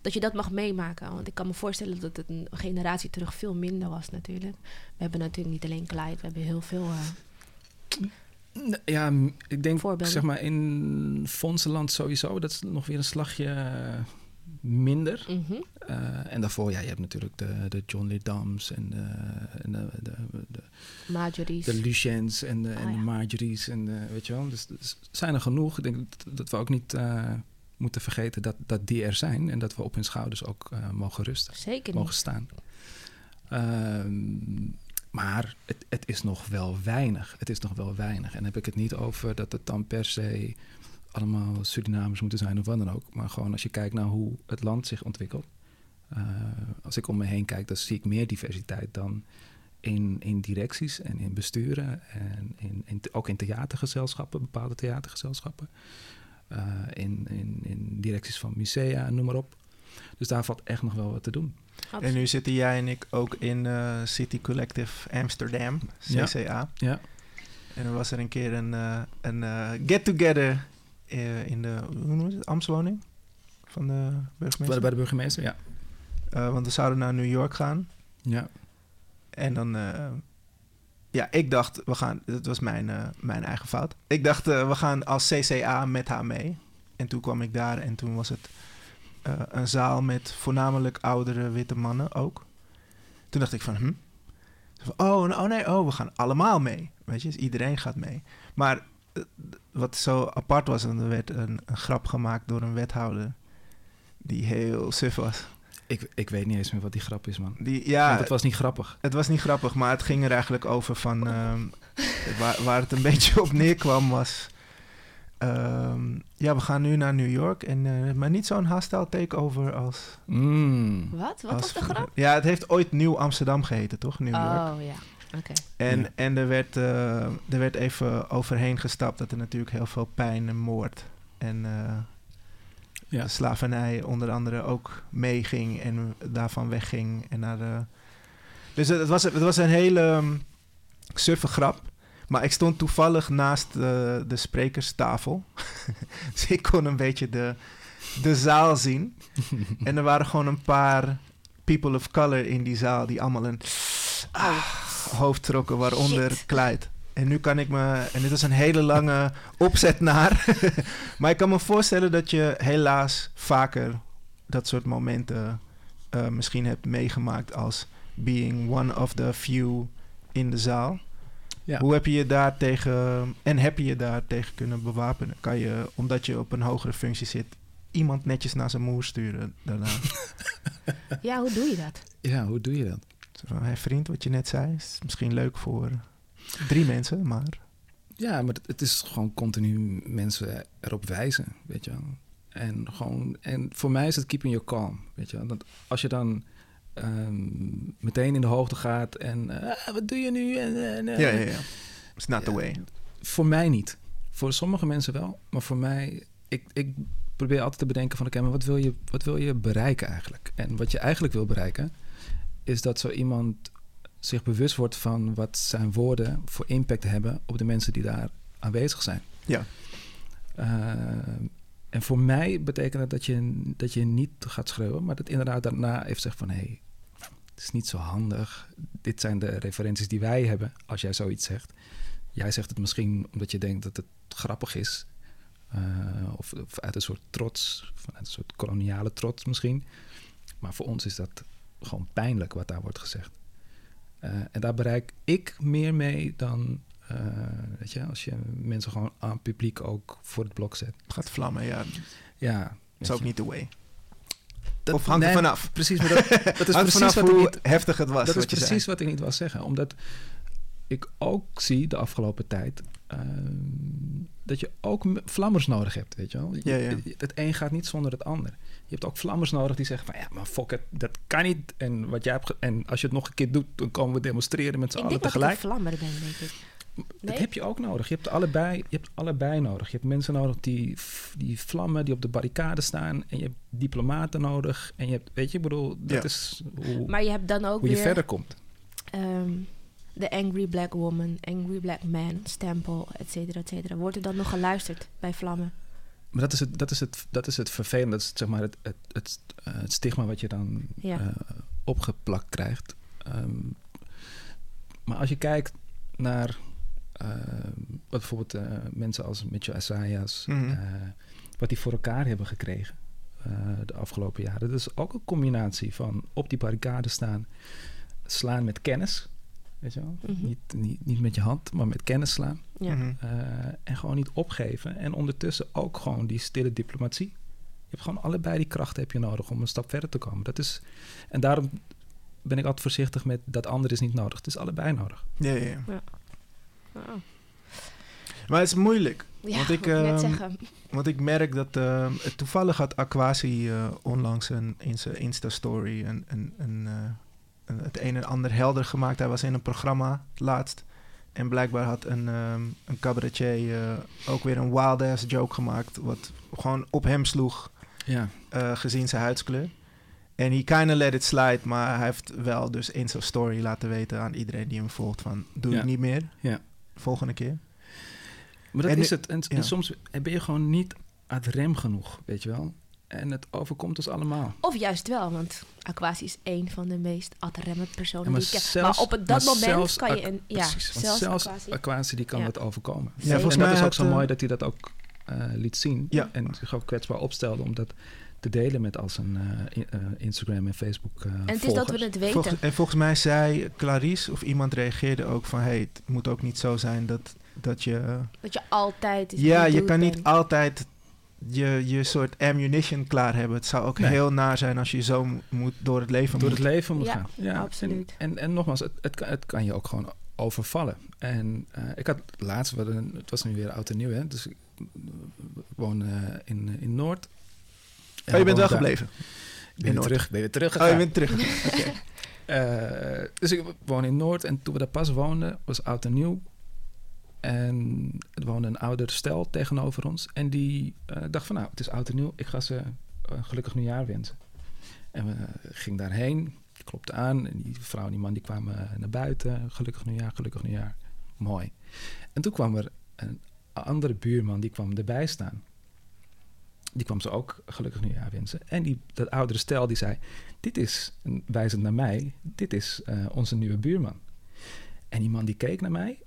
dat je dat mag meemaken. Want ik kan me voorstellen dat het een generatie terug veel minder was natuurlijk. We hebben natuurlijk niet alleen Clyde. We hebben heel veel... eh, Ja, ik denk zeg maar in Fondsenland sowieso. Dat is nog weer een slagje minder. mhm. Eh, en daarvoor, ja, je hebt natuurlijk de, de John Lidams en de, en de, de, de, Marjorie's. de Luciens en de, en Ah, de. Marjorie's. En de, weet je wel, dus er zijn er genoeg. Ik denk dat, dat we ook niet eh, moeten vergeten dat, dat die er zijn. En dat we op hun schouders ook eh, mogen rusten, Zeker niet. mogen staan. Ehm, maar het, het is nog wel weinig. Het is nog wel weinig. En dan heb ik het niet over dat het dan per se allemaal Surinamers moeten zijn of wat dan ook. Maar gewoon als je kijkt naar hoe het land zich ontwikkelt. Eh, als ik om me heen kijk, dan zie ik meer diversiteit dan in, in directies en in besturen. En in, in, ook in theatergezelschappen, bepaalde theatergezelschappen. Eh, in, in, in directies van musea, noem maar op. Dus daar valt echt nog wel wat te doen. Absoluut. En nu zitten jij en ik ook in eh, City Collective Amsterdam, Ja. CCA. Ja, En er was er een keer een, eh, een get-together eh, in de hoe noemen we het, ambtswoning van de burgemeester. bij de burgemeester, ja. Eh, want we zouden naar New York gaan. ja. En dan, eh, ja, ik dacht, we gaan, dat was mijn, mijn eigen fout. Ik dacht, we gaan als CCA met haar mee. En toen kwam ik daar en toen was het een zaal met voornamelijk oudere witte mannen ook. Toen dacht ik van, hm? Oh, oh nee, oh, we gaan allemaal mee. Weet je, dus iedereen gaat mee. Maar wat zo apart was, en er werd een, een grap gemaakt door een wethouder die heel suf was. Ik, ik weet niet eens meer wat die grap is, man. Die, ja, Want het was niet grappig. het was niet grappig, maar het ging er eigenlijk over van... ehm, waar, waar het een beetje op neerkwam was... ehm, ja, we gaan nu naar New York, en, eh, maar niet zo'n hostile takeover als... Mm. Wat? Wat als was de grap? Ja, het heeft ooit Nieuw Amsterdam geheten, toch? New York. Oh, ja. Oké. En, Ja. en er, werd, eh, er werd even overheen gestapt dat er natuurlijk heel veel pijn en moord... en eh, Ja. slavernij onder andere ook meeging en daarvan wegging. En naar de... Dus het, het was, het was een hele um, suffe grap. Maar ik stond toevallig naast de, de sprekerstafel. dus ik kon een beetje de, de zaal zien. en er waren gewoon een paar people of color in die zaal... die allemaal een ah, hoofd trokken, waaronder Shit. Clyde. En nu kan ik me... En dit was een hele lange opzet naar... maar ik kan me voorstellen dat je helaas vaker dat soort momenten eh, misschien hebt meegemaakt als being one of the few in de zaal. Ja. Hoe heb je je daar tegen en heb je je daar tegen kunnen bewapenen? Kan je, omdat je op een hogere functie zit, iemand netjes naar zijn moer sturen daarna? Ja, hoe doe je dat? Ja, hoe doe je dat? Van, hey vriend, wat je net zei, is misschien leuk voor drie mensen, maar Ja, maar het, is gewoon continu mensen erop wijzen, weet je wel. En gewoon, en voor mij is het keeping your calm. Weet je, wel. dat als je dan ehm, meteen in de hoogte gaat en eh, wat doe je nu? En, en, eh, Ja, ja, ja. It's not the Ja. way. Voor mij niet. Voor sommige mensen wel, maar voor mij, ik, ik probeer altijd te bedenken van oké, maar wat wil, je, wat wil je bereiken eigenlijk? En wat je eigenlijk wil bereiken, is dat zo iemand zich bewust wordt van wat zijn woorden voor impact hebben op de mensen die daar aanwezig zijn. Ja. Eh, en voor mij betekent het dat je, dat je niet gaat schreeuwen, maar dat inderdaad daarna even zegt van hé, hey, het is niet zo handig. Dit zijn de referenties die wij hebben als jij zoiets zegt. Jij zegt het misschien omdat je denkt dat het grappig is. eh, of, of uit een soort trots, vanuit een soort koloniale trots misschien. Maar voor ons is dat gewoon pijnlijk wat daar wordt gezegd. Eh, en daar bereik ik meer mee dan, eh, weet je, als je mensen gewoon aan publiek ook voor het blok zet. Het gaat vlammen, ja. Ja, is ook je. niet the way. Dat- of hangt er nee, vanaf. Precies, maar dat, dat is precies wat ik hoe niet, heftig het was. dat is zei. precies wat ik niet wil zeggen. Omdat ik ook zie de afgelopen tijd ehm, dat je ook vlammers nodig hebt, weet je wel. Ja, ja. Het, het een gaat niet zonder het ander. Je hebt ook vlammers nodig die zeggen van ja, maar fuck it, dat kan niet. En, wat jij hebt en als je het nog een keer doet, dan komen we demonstreren met z'n Ik allen denk dat ik een tegelijk. vlammer ben, denk ik. Dat heb je ook nodig. Je hebt allebei, je hebt allebei nodig. Je hebt mensen nodig die, die vlammen, die op de barricade staan. En je hebt diplomaten nodig. En je hebt, weet je, ik bedoel, dat Ja. is hoe, Maar je hebt dan ook hoe je weer verder komt. ehm, de angry black woman, angry black man, stempel, et cetera, et cetera. Wordt er dan nog geluisterd bij vlammen? Maar dat is het, dat is het, dat is het vervelende. Dat is zeg maar het, het, het, eh, het stigma wat je dan Ja. eh, opgeplakt krijgt. Ehm, maar als je kijkt naar ehm, wat bijvoorbeeld eh, mensen als Mitchell Assayas, Mhm. eh, wat die voor elkaar hebben gekregen eh, de afgelopen jaren. Dat is ook een combinatie van op die barricade staan, slaan met kennis. Weet je wel? Mhm. niet, niet, niet met je hand, maar met kennis slaan. Ja. Mhm. Eh, en gewoon niet opgeven. En ondertussen ook gewoon die stille diplomatie. Je hebt gewoon allebei die krachten heb je nodig om een stap verder te komen. Dat is, en daarom ben ik altijd voorzichtig met dat andere is niet nodig. Het is allebei nodig. Ja, ja, ja. Oh. Maar het is moeilijk. Ja, Want ik, ehm, zeggen. Want ik merk dat... ehm, toevallig had Aquasi eh, onlangs een, in zijn Insta-story... Een, een, een, eh, een- het een en ander helder gemaakt. Hij was in een programma laatst. En blijkbaar had een, ehm, een cabaretier eh, ook weer een wild-ass joke gemaakt... wat gewoon op hem sloeg, Ja. eh, gezien zijn huidskleur. En he kinda let it slide, maar hij heeft wel dus in zijn story laten weten aan iedereen die hem volgt van... Doe Ja. het niet meer, Ja. volgende keer. Maar dat En is het. En, en soms ben je gewoon niet uit rem genoeg, weet je wel. En het overkomt ons allemaal. Of juist wel, want Aquasi is een van de meest adremme personen Ja, maar die ik ken. zelfs- maar op het, maar dat moment kan je een... Ja, Precies, zelfs, zelfs Aquasi. Aquasi die kan Ja. dat overkomen. Ja, volgens en mij dat is ook zo eh, mooi dat hij dat ook eh, liet zien. Ja. En zich ook kwetsbaar opstelde om dat te delen met al zijn eh, Instagram en Facebook eh En het is dat we het weten. Volgens, en volgens mij zei Clarice of iemand reageerde ook van... hey, het moet ook niet zo zijn dat, dat je... Dat je altijd... is ja, je kan niet altijd je, je soort ammunition klaar hebben. Het zou ook Nee. heel naar zijn als je zo moet, door het leven door moet. het leven moet Ja, gaan. Ja, absoluut. En, en, en nogmaals, het, het, kan, het kan je ook gewoon overvallen. En eh, ik had laatst, we hadden- het was nu weer oud en nieuw, hè? dus ik woon eh, in, in Noord. En Oh, je bent wel daar- gebleven? Ik ben terug, ben weer terug Oh, je bent terug. Eh, dus ik woon in Noord en toen we daar pas woonden, was oud en nieuw. En er woonde een ouder stel tegenover ons. En die eh, dacht van nou, het is oud en nieuw. Ik ga ze een gelukkig nieuwjaar wensen. En we gingen daarheen. Klopte aan. En die vrouw en die man die kwamen naar buiten. Gelukkig nieuwjaar, gelukkig nieuwjaar. Mooi. En toen kwam er een andere buurman, die kwam erbij staan. Die kwam ze ook gelukkig nieuwjaar wensen. En die, dat oudere stel die zei... Dit is, wijzend naar mij, dit is eh, onze nieuwe buurman. En die man die keek naar mij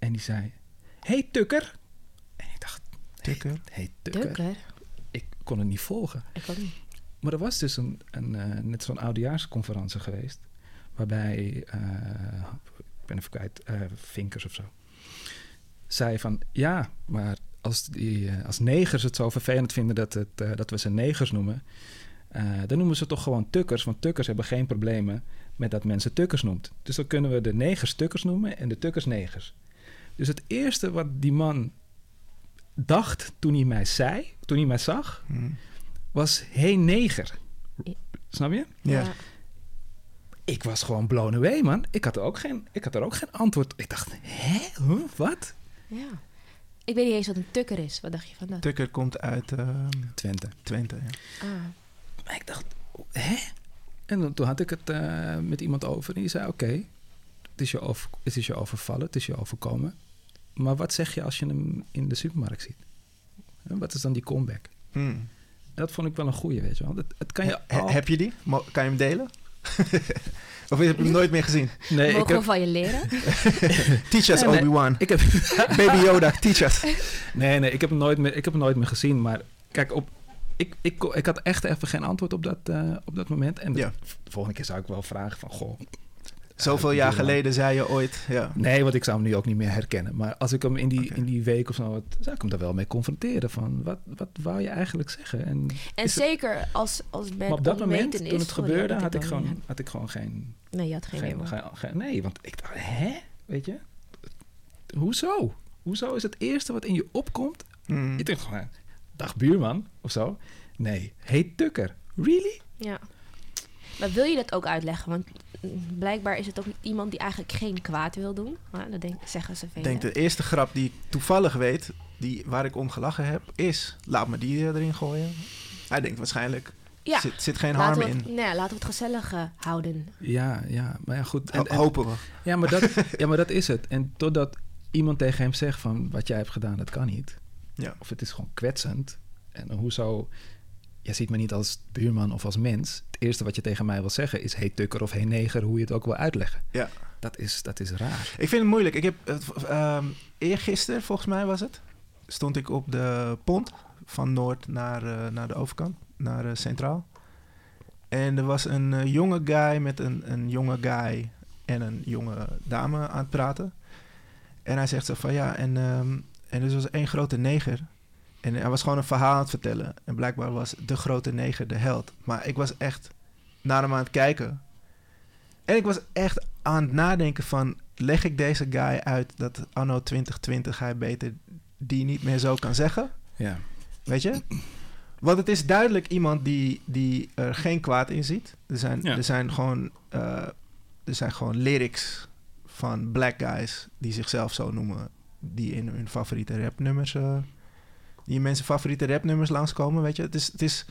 en die zei: Hey Tukker. En ik dacht: Tukker? Hey Tukker. Ik kon het niet volgen. Ik ook niet. Maar er was dus een, een, eh, net zo'n oudejaarsconferentie geweest. Waarbij, eh, ik ben even kwijt, eh, Vinkers of zo. Zei van, ja, maar als, die, als negers het zo vervelend vinden dat, het, eh, dat we ze negers noemen... eh, dan noemen ze toch gewoon tukkers. Want tukkers hebben geen problemen met dat mensen tukkers noemt. Dus dan kunnen we de negers tukkers noemen en de tukkers negers. Dus het eerste wat die man dacht toen hij mij zei, toen hij mij zag, Hm. was hey neger. Snap je? Ja. Ja. Ik was gewoon blown away, man. Ik had er ook geen, ik had er ook geen antwoord. Ik dacht, hè? Huh? Wat? ja. Ik weet niet eens wat een tukker is. Wat dacht je van dat? Tukker komt uit ehm, Twente. Twente. Ja. Ah. Maar ik dacht, hè? En dan- toen had ik het eh, met iemand over en die zei, oké, het, is je over, het is je overvallen, het is je overkomen. Maar wat zeg je als je hem in de supermarkt ziet? En wat is dan die comeback? Hm. En dat vond ik wel een goeie, weet je wel. Het, het kan je He- al... Heb je die? Mo- kan je hem delen? of heb je hem nooit meer gezien? Nee, ik Mogen heb... van je leren? Teach us, Nee, nee. Obi-Wan. Ik heb, Baby Yoda, teach us. nee, nee, ik heb, hem nooit meer, ik heb hem nooit meer gezien. Maar kijk, op, ik, ik, ik had echt even geen antwoord op dat, eh, op dat moment. En Ja. de volgende keer zou ik wel vragen van... Goh, Zoveel jaar geleden zei je ooit... Ja. Nee, want ik zou hem nu ook niet meer herkennen. Maar als ik hem in die, in die week of zo... wat- zou ik hem daar wel mee confronteren. Van, wat, wat wou je eigenlijk zeggen? En, En Is het- zeker als, als men maar op dat moment, toen het gebeurde... Had ik, gewoon, had ik gewoon geen... Nee, je had geen, geen, idee. geen- geen- Nee, want ik dacht... Hè? Weet je? Hoezo? Hoezo is het eerste wat in je opkomt... Hm. Ik denk gewoon... Dag buurman, of zo. Nee, heet Tukker. Really? Ja. Maar wil je dat ook uitleggen? Want mm, blijkbaar is het ook iemand die eigenlijk geen kwaad wil doen. Maar dat denk, zeggen ze veel. Ik denk de eerste grap die ik toevallig weet, die, waar ik om gelachen heb, is... Laat me die erin gooien. Hij denkt waarschijnlijk, ja. zit, zit geen laten harm het, in. Nee, laten we het gezellig eh, houden. Ja, ja. Maar ja, goed. Ho- hopen we. Ja maar, dat, ja, maar dat is het. En totdat iemand tegen hem zegt van... wat jij hebt gedaan, dat kan niet. Ja. Of het is gewoon kwetsend. En hoezo... Jij ziet me niet als buurman of als mens. Het eerste wat je tegen mij wil zeggen is... hey tukker of hey neger, hoe je het ook wil uitleggen. Ja. Dat is, dat is raar. Ik vind het moeilijk. Ik heb, ehm, eergisteren, volgens mij was het, stond ik op de pont van Noord naar, eh, naar de overkant, naar eh, Centraal. En er was een eh, jonge guy met een, een jonge guy en een jonge dame aan het praten. En hij zegt zo van ja, en, ehm, en er was één grote neger. En hij was gewoon een verhaal aan het vertellen. En blijkbaar was de grote neger de held. Maar ik was echt naar hem aan het kijken. En ik was echt aan het nadenken van... leg ik deze guy uit dat anno 2020 hij beter die niet meer zo kan zeggen? Ja. Weet je? Want het is duidelijk iemand die, die er geen kwaad in ziet. Er zijn, Ja. er zijn, gewoon, eh, er zijn gewoon lyrics van black guys die zichzelf zo noemen... die in hun favoriete rapnummers... eh, die mensen favoriete rapnummers langskomen, weet je? Het is... Het is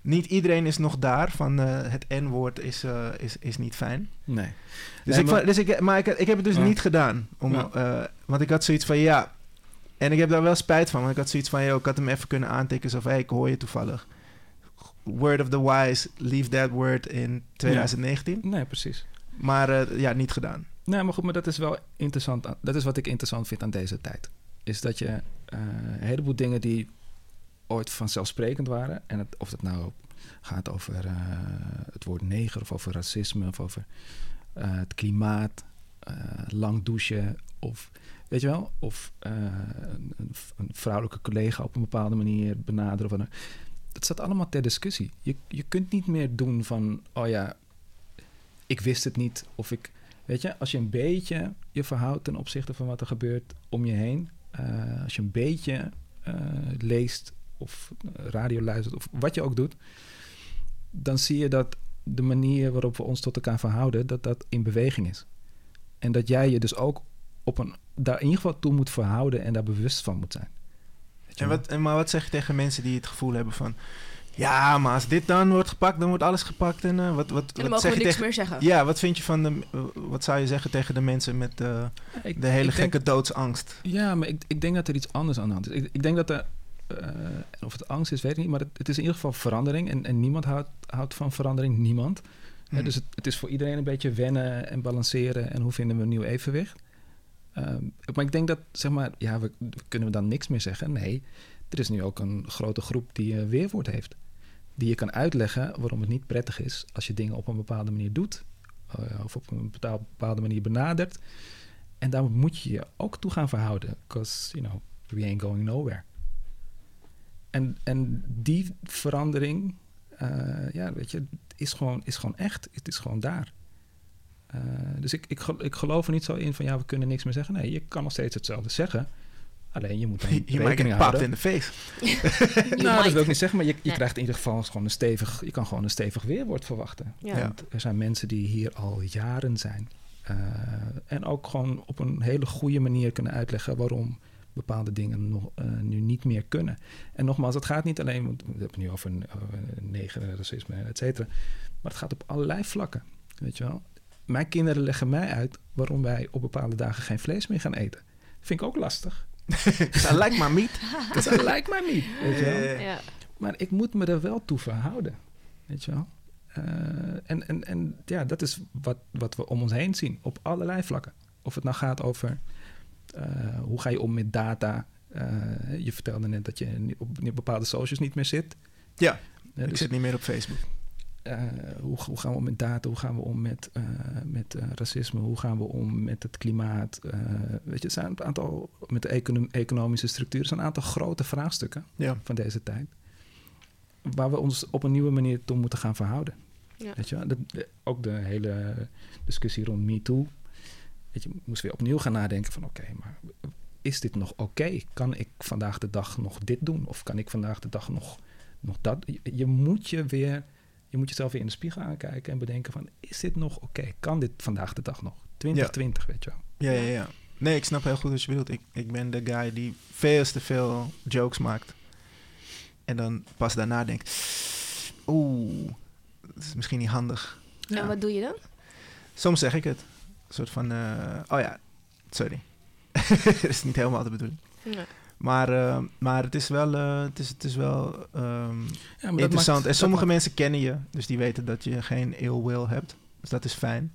niet iedereen is nog daar van eh, het N-woord is, eh, is, is niet fijn. Nee. Dus Nee, ik, maar- dus ik, maar ik, ik heb het dus Ja. niet gedaan. Om, Ja. eh, want ik had zoiets van ja. En ik heb daar wel spijt van. Want ik had zoiets van yo, ik had hem even kunnen aantikken. Zo van hey, ik hoor je toevallig. Word of the wise, leave that word in 2019. Nee, precies. Maar eh, ja, niet gedaan. Nee, maar goed, maar dat is wel interessant. Dat is wat ik interessant vind aan deze tijd. Is dat je een heleboel dingen die ooit vanzelfsprekend waren. En het, of het nou gaat over eh, het woord neger of over racisme of over eh, het klimaat, eh, lang douchen of weet je wel, of eh, een, een vrouwelijke collega op een bepaalde manier benaderen. Of een, dat staat allemaal ter discussie. Je, je kunt niet meer doen van, oh ja, ik wist het niet of ik Weet je, als je een beetje je verhoudt ten opzichte van wat er gebeurt om je heen. Eh, als je een beetje eh, leest of radio luistert of wat je ook doet. Dan zie je dat de manier waarop we ons tot elkaar verhouden, dat dat in beweging is. En dat jij je dus ook op een, daar in ieder geval toe moet verhouden en daar bewust van moet zijn. En wat, en maar wat zeg je tegen mensen die het gevoel hebben van... Ja, maar als dit dan wordt gepakt, dan wordt alles gepakt. En eh, wat, wat, En dan wat mogen zeg we je niks tegen... meer zeggen. Ja, wat vind je van de... eh, wat zou je zeggen tegen de mensen met eh, Ik- de hele denk- gekke doodsangst? Ja, maar ik, ik denk dat er iets anders aan de hand is. Ik, ik denk dat er, eh, of het angst is, weet ik niet, maar het, het is in ieder geval verandering. En, en niemand houdt, houdt van verandering, niemand. Hè, Hmm. dus het, het is voor iedereen een beetje wennen en balanceren en hoe vinden we een nieuw evenwicht. Ehm, maar ik denk dat, zeg maar, ja, we, kunnen we dan niks meer zeggen? Nee, er is nu ook een grote groep die weerwoord heeft. Die je kan uitleggen waarom het niet prettig is als je dingen op een bepaalde manier doet. eh, of op een bepaal- bepaalde manier benadert. En daar moet je je ook toe gaan verhouden. Because, you know, we ain't going nowhere. En, en die verandering, eh, ja, weet je, is gewoon, is gewoon echt. Het is gewoon daar. Eh, dus ik, ik, ik geloof er niet zo in van, ja, we kunnen niks meer zeggen. Nee, je kan nog steeds hetzelfde zeggen. Alleen je moet dan Je, rekening houden. in de face. Nou, dat wil ik niet zeggen, maar je, je Nee. krijgt in ieder geval gewoon een stevig, je kan gewoon een stevig weerwoord verwachten. Ja. Want er zijn mensen die hier al jaren zijn. eh, en ook gewoon op een hele goede manier kunnen uitleggen waarom bepaalde dingen nog, eh, nu niet meer kunnen. En nogmaals, het gaat niet alleen, want we hebben het nu over negen, racisme, et cetera. Maar het gaat op allerlei vlakken. Weet je wel? Mijn kinderen leggen mij uit waarom wij op bepaalde dagen geen vlees meer gaan eten. Vind ik ook lastig. Dat lijkt maar niet. Dat lijkt mij niet. Weet je wel? Eh, Ja. Maar ik moet me er wel toe verhouden. Weet je wel? Eh, en, en, en ja, dat is wat, wat we om ons heen zien. Op allerlei vlakken. Of het nou gaat over eh, hoe ga je om met data. Eh, je vertelde net dat je op bepaalde socials niet meer zit. Ja, ik dus, zit niet meer op Facebook. Eh, hoe, hoe gaan we om met data? Hoe gaan we om met, eh, met eh, racisme? Hoe gaan we om met het klimaat? Eh, weet je, het zijn een aantal, met de econom- economische structuur, zijn een aantal grote vraagstukken Ja. van deze tijd. Waar we ons op een nieuwe manier toe moeten gaan verhouden. Ja. Weet je, wel? de, de- ook de hele discussie rond MeToo. Weet je, moest weer opnieuw gaan nadenken van oké, maar is dit nog oké? Kan ik vandaag de dag nog dit doen? Of kan ik vandaag de dag nog, nog dat? Je, je moet je weer, je moet jezelf weer in de spiegel aankijken en bedenken van is dit nog oké? Kan dit vandaag de dag nog? 2020, weet je wel. Ja, ja, ja. Nee, ik snap heel goed wat je bedoelt. Ik, ik ben de guy die veel te veel jokes maakt. En dan pas daarna denkt... Oeh, dat is misschien niet handig. En wat doe je dan? Soms zeg ik het. Een soort van... eh, oh ja, sorry. dat is niet helemaal de bedoeling. Ja. Maar, eh, maar het is wel, eh, het is, het is wel ehm, Ja, interessant. maakt- en sommige maakt- mensen kennen je. Dus die weten dat je geen ill will hebt. Dus dat is fijn.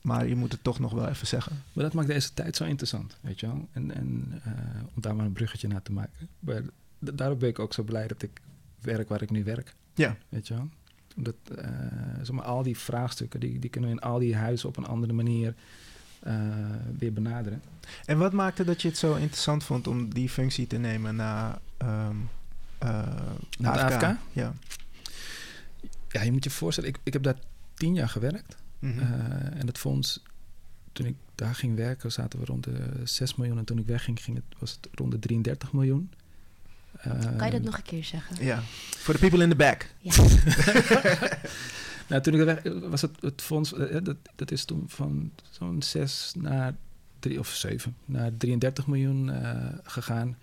Maar je moet het toch nog wel even zeggen. Maar dat maakt deze tijd zo interessant, weet je wel. En, en eh, om daar maar een bruggetje naar te maken. Maar daarom ben ik ook zo blij dat ik werk waar ik nu werk, Ja, weet je wel. Omdat, zeg maar, al die vraagstukken, die, die kunnen we in al die huizen op een andere manier weer benaderen. En wat maakte dat je het zo interessant vond om die functie te nemen na ehm eh, Na de AFK? Ja. Ja, je moet je voorstellen, ik, ik heb daar tien jaar gewerkt. Mhm. Eh, en het fonds, toen ik daar ging werken, zaten we rond de 6 miljoen. En toen ik wegging, ging het, was het rond de 33 miljoen. Kan je dat Eh, nog een keer zeggen? ja. Voor de people in the back. Ja. Nou, toen ik weg was het, het fonds, eh, dat, dat is toen van zo'n 6 naar 3 of 7 naar 33 miljoen eh, gegaan.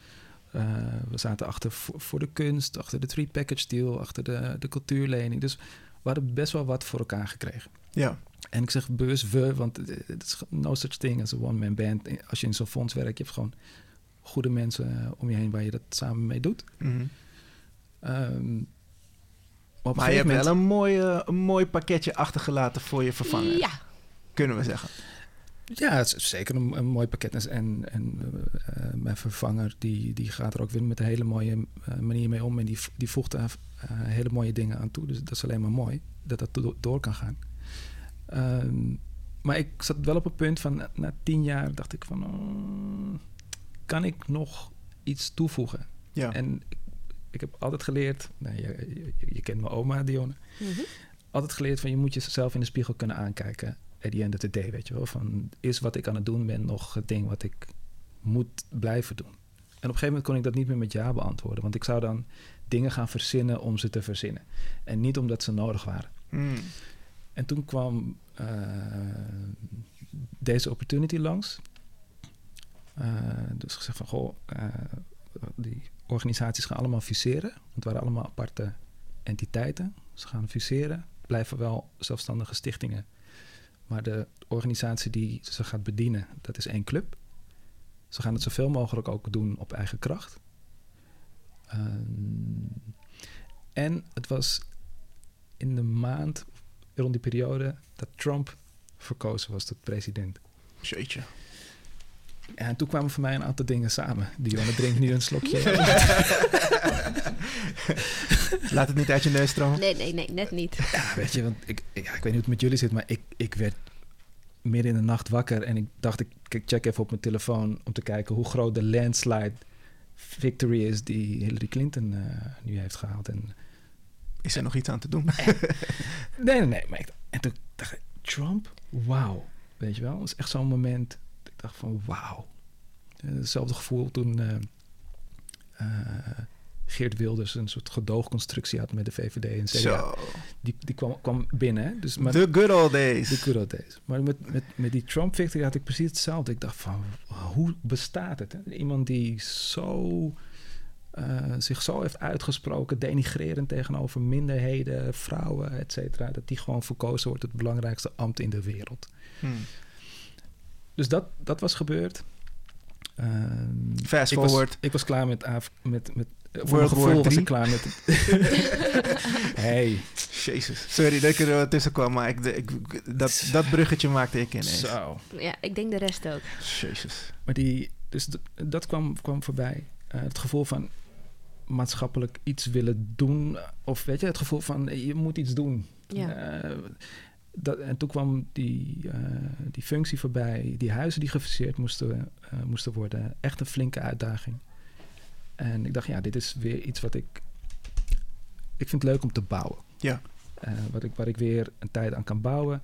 Eh, we zaten achter voor, voor de kunst, achter de three package deal, achter de, de cultuurlening. Dus we hadden best wel wat voor elkaar gekregen. Ja. En ik zeg bewust we, want het is no such thing as a one-man band. Als je in zo'n fonds werkt, je hebt gewoon goede mensen eh, om je heen waar je dat samen mee doet. Maar op een Maar je hebt gegeven wel moment- een mooi, eh, een mooi pakketje achtergelaten voor je vervanger. Ja. Kunnen we zeggen. Ja, het is zeker een, een mooi pakket. En, en eh, mijn vervanger die, die gaat er ook weer met een hele mooie eh, manier mee om. En die, die voegt daar eh, hele mooie dingen aan toe. Dus dat is alleen maar mooi dat dat do- door kan gaan. Ehm, maar ik zat wel op een punt van na, na tien jaar dacht ik van... oh, kan ik nog iets toevoegen? Ja. En ik, ik heb altijd geleerd... Nou, je, je, je kent mijn oma, Dionne Mhm. altijd geleerd van je moet jezelf in de spiegel kunnen aankijken. At the end of the day, weet je wel. Van is wat ik aan het doen ben nog het ding wat ik moet blijven doen. En op een gegeven moment kon ik dat niet meer met ja beantwoorden. Want ik zou dan dingen gaan verzinnen om ze te verzinnen. En niet omdat ze nodig waren. Mm. En toen kwam eh, deze opportunity langs. Eh, dus gezegd van, goh, eh, die organisaties gaan allemaal fuseren. Want het waren allemaal aparte entiteiten. Ze gaan fuseren, blijven wel zelfstandige stichtingen. Maar de organisatie die ze gaat bedienen, dat is één club. Ze gaan het zoveel mogelijk ook doen op eigen kracht. Ehm, en het was in de maand rond die periode dat Trump verkozen was tot president. Jeetje. En toen kwamen voor mij een aantal dingen samen. Dionne drinkt nu een slokje. Laat het niet uit je neus stromen. Nee, nee, nee, net niet. Ja, weet je, want ik, ja, ik weet niet hoe het met jullie zit, maar ik, ik werd midden in de nacht wakker en ik dacht, ik, ik check even op mijn telefoon om te kijken hoe groot de landslide victory is die Hillary Clinton eh, nu heeft gehaald. En, Is er nog iets aan te doen? nee, nee, nee. Maar ik, en toen dacht ik, Trump? Wauw. Weet je wel, dat is echt zo'n moment. Dacht van, wauw. Eh, hetzelfde gevoel toen eh, eh, Geert Wilders een soort gedoogconstructie had met de VVD en CDA. Zo. Die, die kwam, kwam binnen. Dus, maar, The good old days. de good old days. Maar met, met, met die Trump victory had ik precies hetzelfde. Ik dacht van, hoe bestaat het? Iemand die zo, zich zo heeft uitgesproken, denigrerend tegenover minderheden, vrouwen, et cetera. Dat die gewoon verkozen wordt het belangrijkste ambt in de wereld. Hmm. Dus dat, dat was gebeurd. Ehm, Fast ik was, forward. ik was klaar met... Af, met, met voor World mijn gevoel was ik klaar met... hey, Jezus. Sorry dat ik er wel tussen kwam, maar ik, ik, dat, dat bruggetje maakte ik ineens. zo. Ja, ik denk de rest ook. Jezus. Maar die, dus dat kwam, kwam voorbij. Eh, het gevoel van maatschappelijk iets willen doen. Of weet je, het gevoel van eh, je moet iets doen. Ja. Eh, dat, en toen kwam die, eh, die functie voorbij. Die huizen die gefaseerd moesten, eh, moesten worden. Echt een flinke uitdaging. En ik dacht, ja, dit is weer iets wat ik... Ik vind het leuk om te bouwen. Ja. Eh, wat ik, waar ik weer een tijd aan kan bouwen.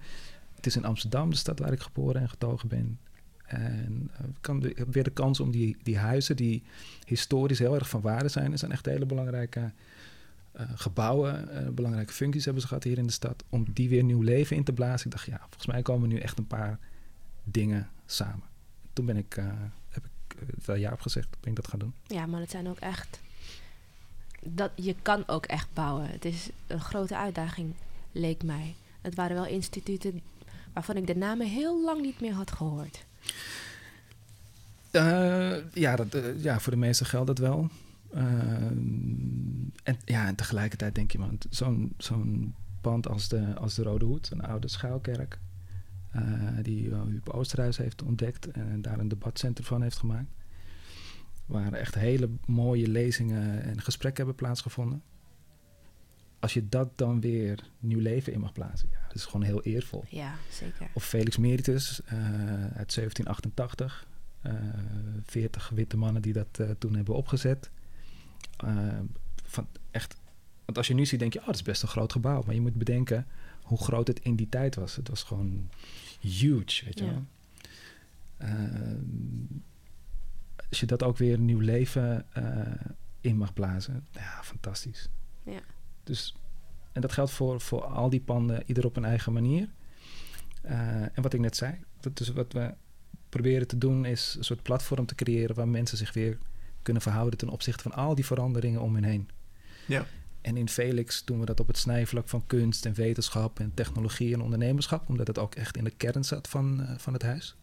Het is in Amsterdam, de stad waar ik geboren en getogen ben. En ik kan ik heb weer de kans om die, die huizen, die historisch heel erg van waarde zijn. Zijn echt hele belangrijke gebouwen, eh, belangrijke functies hebben ze gehad hier in de stad. Om die weer nieuw leven in te blazen. Ik dacht, ja, volgens mij komen nu echt een paar dingen samen. Toen ben ik, eh, heb ik daar ja op gezegd, ben ik dat gaan doen. Ja, maar het zijn ook echt. Dat, je kan ook echt bouwen. Het is een grote uitdaging, leek mij. Het waren wel instituten waarvan ik de namen heel lang niet meer had gehoord. Eh, ja, dat, eh, ja, voor de meesten geldt dat wel. Eh, en, ja, en tegelijkertijd denk je, man, zo'n zo'n pand als de, als de Rode Hoed, een oude schuilkerk, eh, die uh, Huub Oosterhuis heeft ontdekt en daar een debatcentrum van heeft gemaakt. Waar echt hele mooie lezingen en gesprekken hebben plaatsgevonden. Als je dat dan weer nieuw leven in mag blazen, ja, dat is gewoon heel eervol. Ja, zeker. Of Felix Meritus eh, uit 1788. Eh 40 witte mannen die dat toen hebben opgezet. Van echt, want als je nu ziet, denk je, oh, dat is best een groot gebouw. Maar je moet bedenken hoe groot het in die tijd was. Het was gewoon huge, weet je Ja. wel. Eh, als je dat ook weer een nieuw leven eh, in mag blazen, ja, fantastisch. Ja. Dus, en dat geldt voor, voor al die panden, ieder op een eigen manier. Eh, en wat ik net zei, dat is wat we proberen te doen, is een soort platform te creëren waar mensen zich weer kunnen verhouden ten opzichte van al die veranderingen om hen heen. Ja. En in Felix doen we dat op het snijvlak van kunst en wetenschap en technologie en ondernemerschap, omdat het ook echt in de kern zat van, eh, van het huis.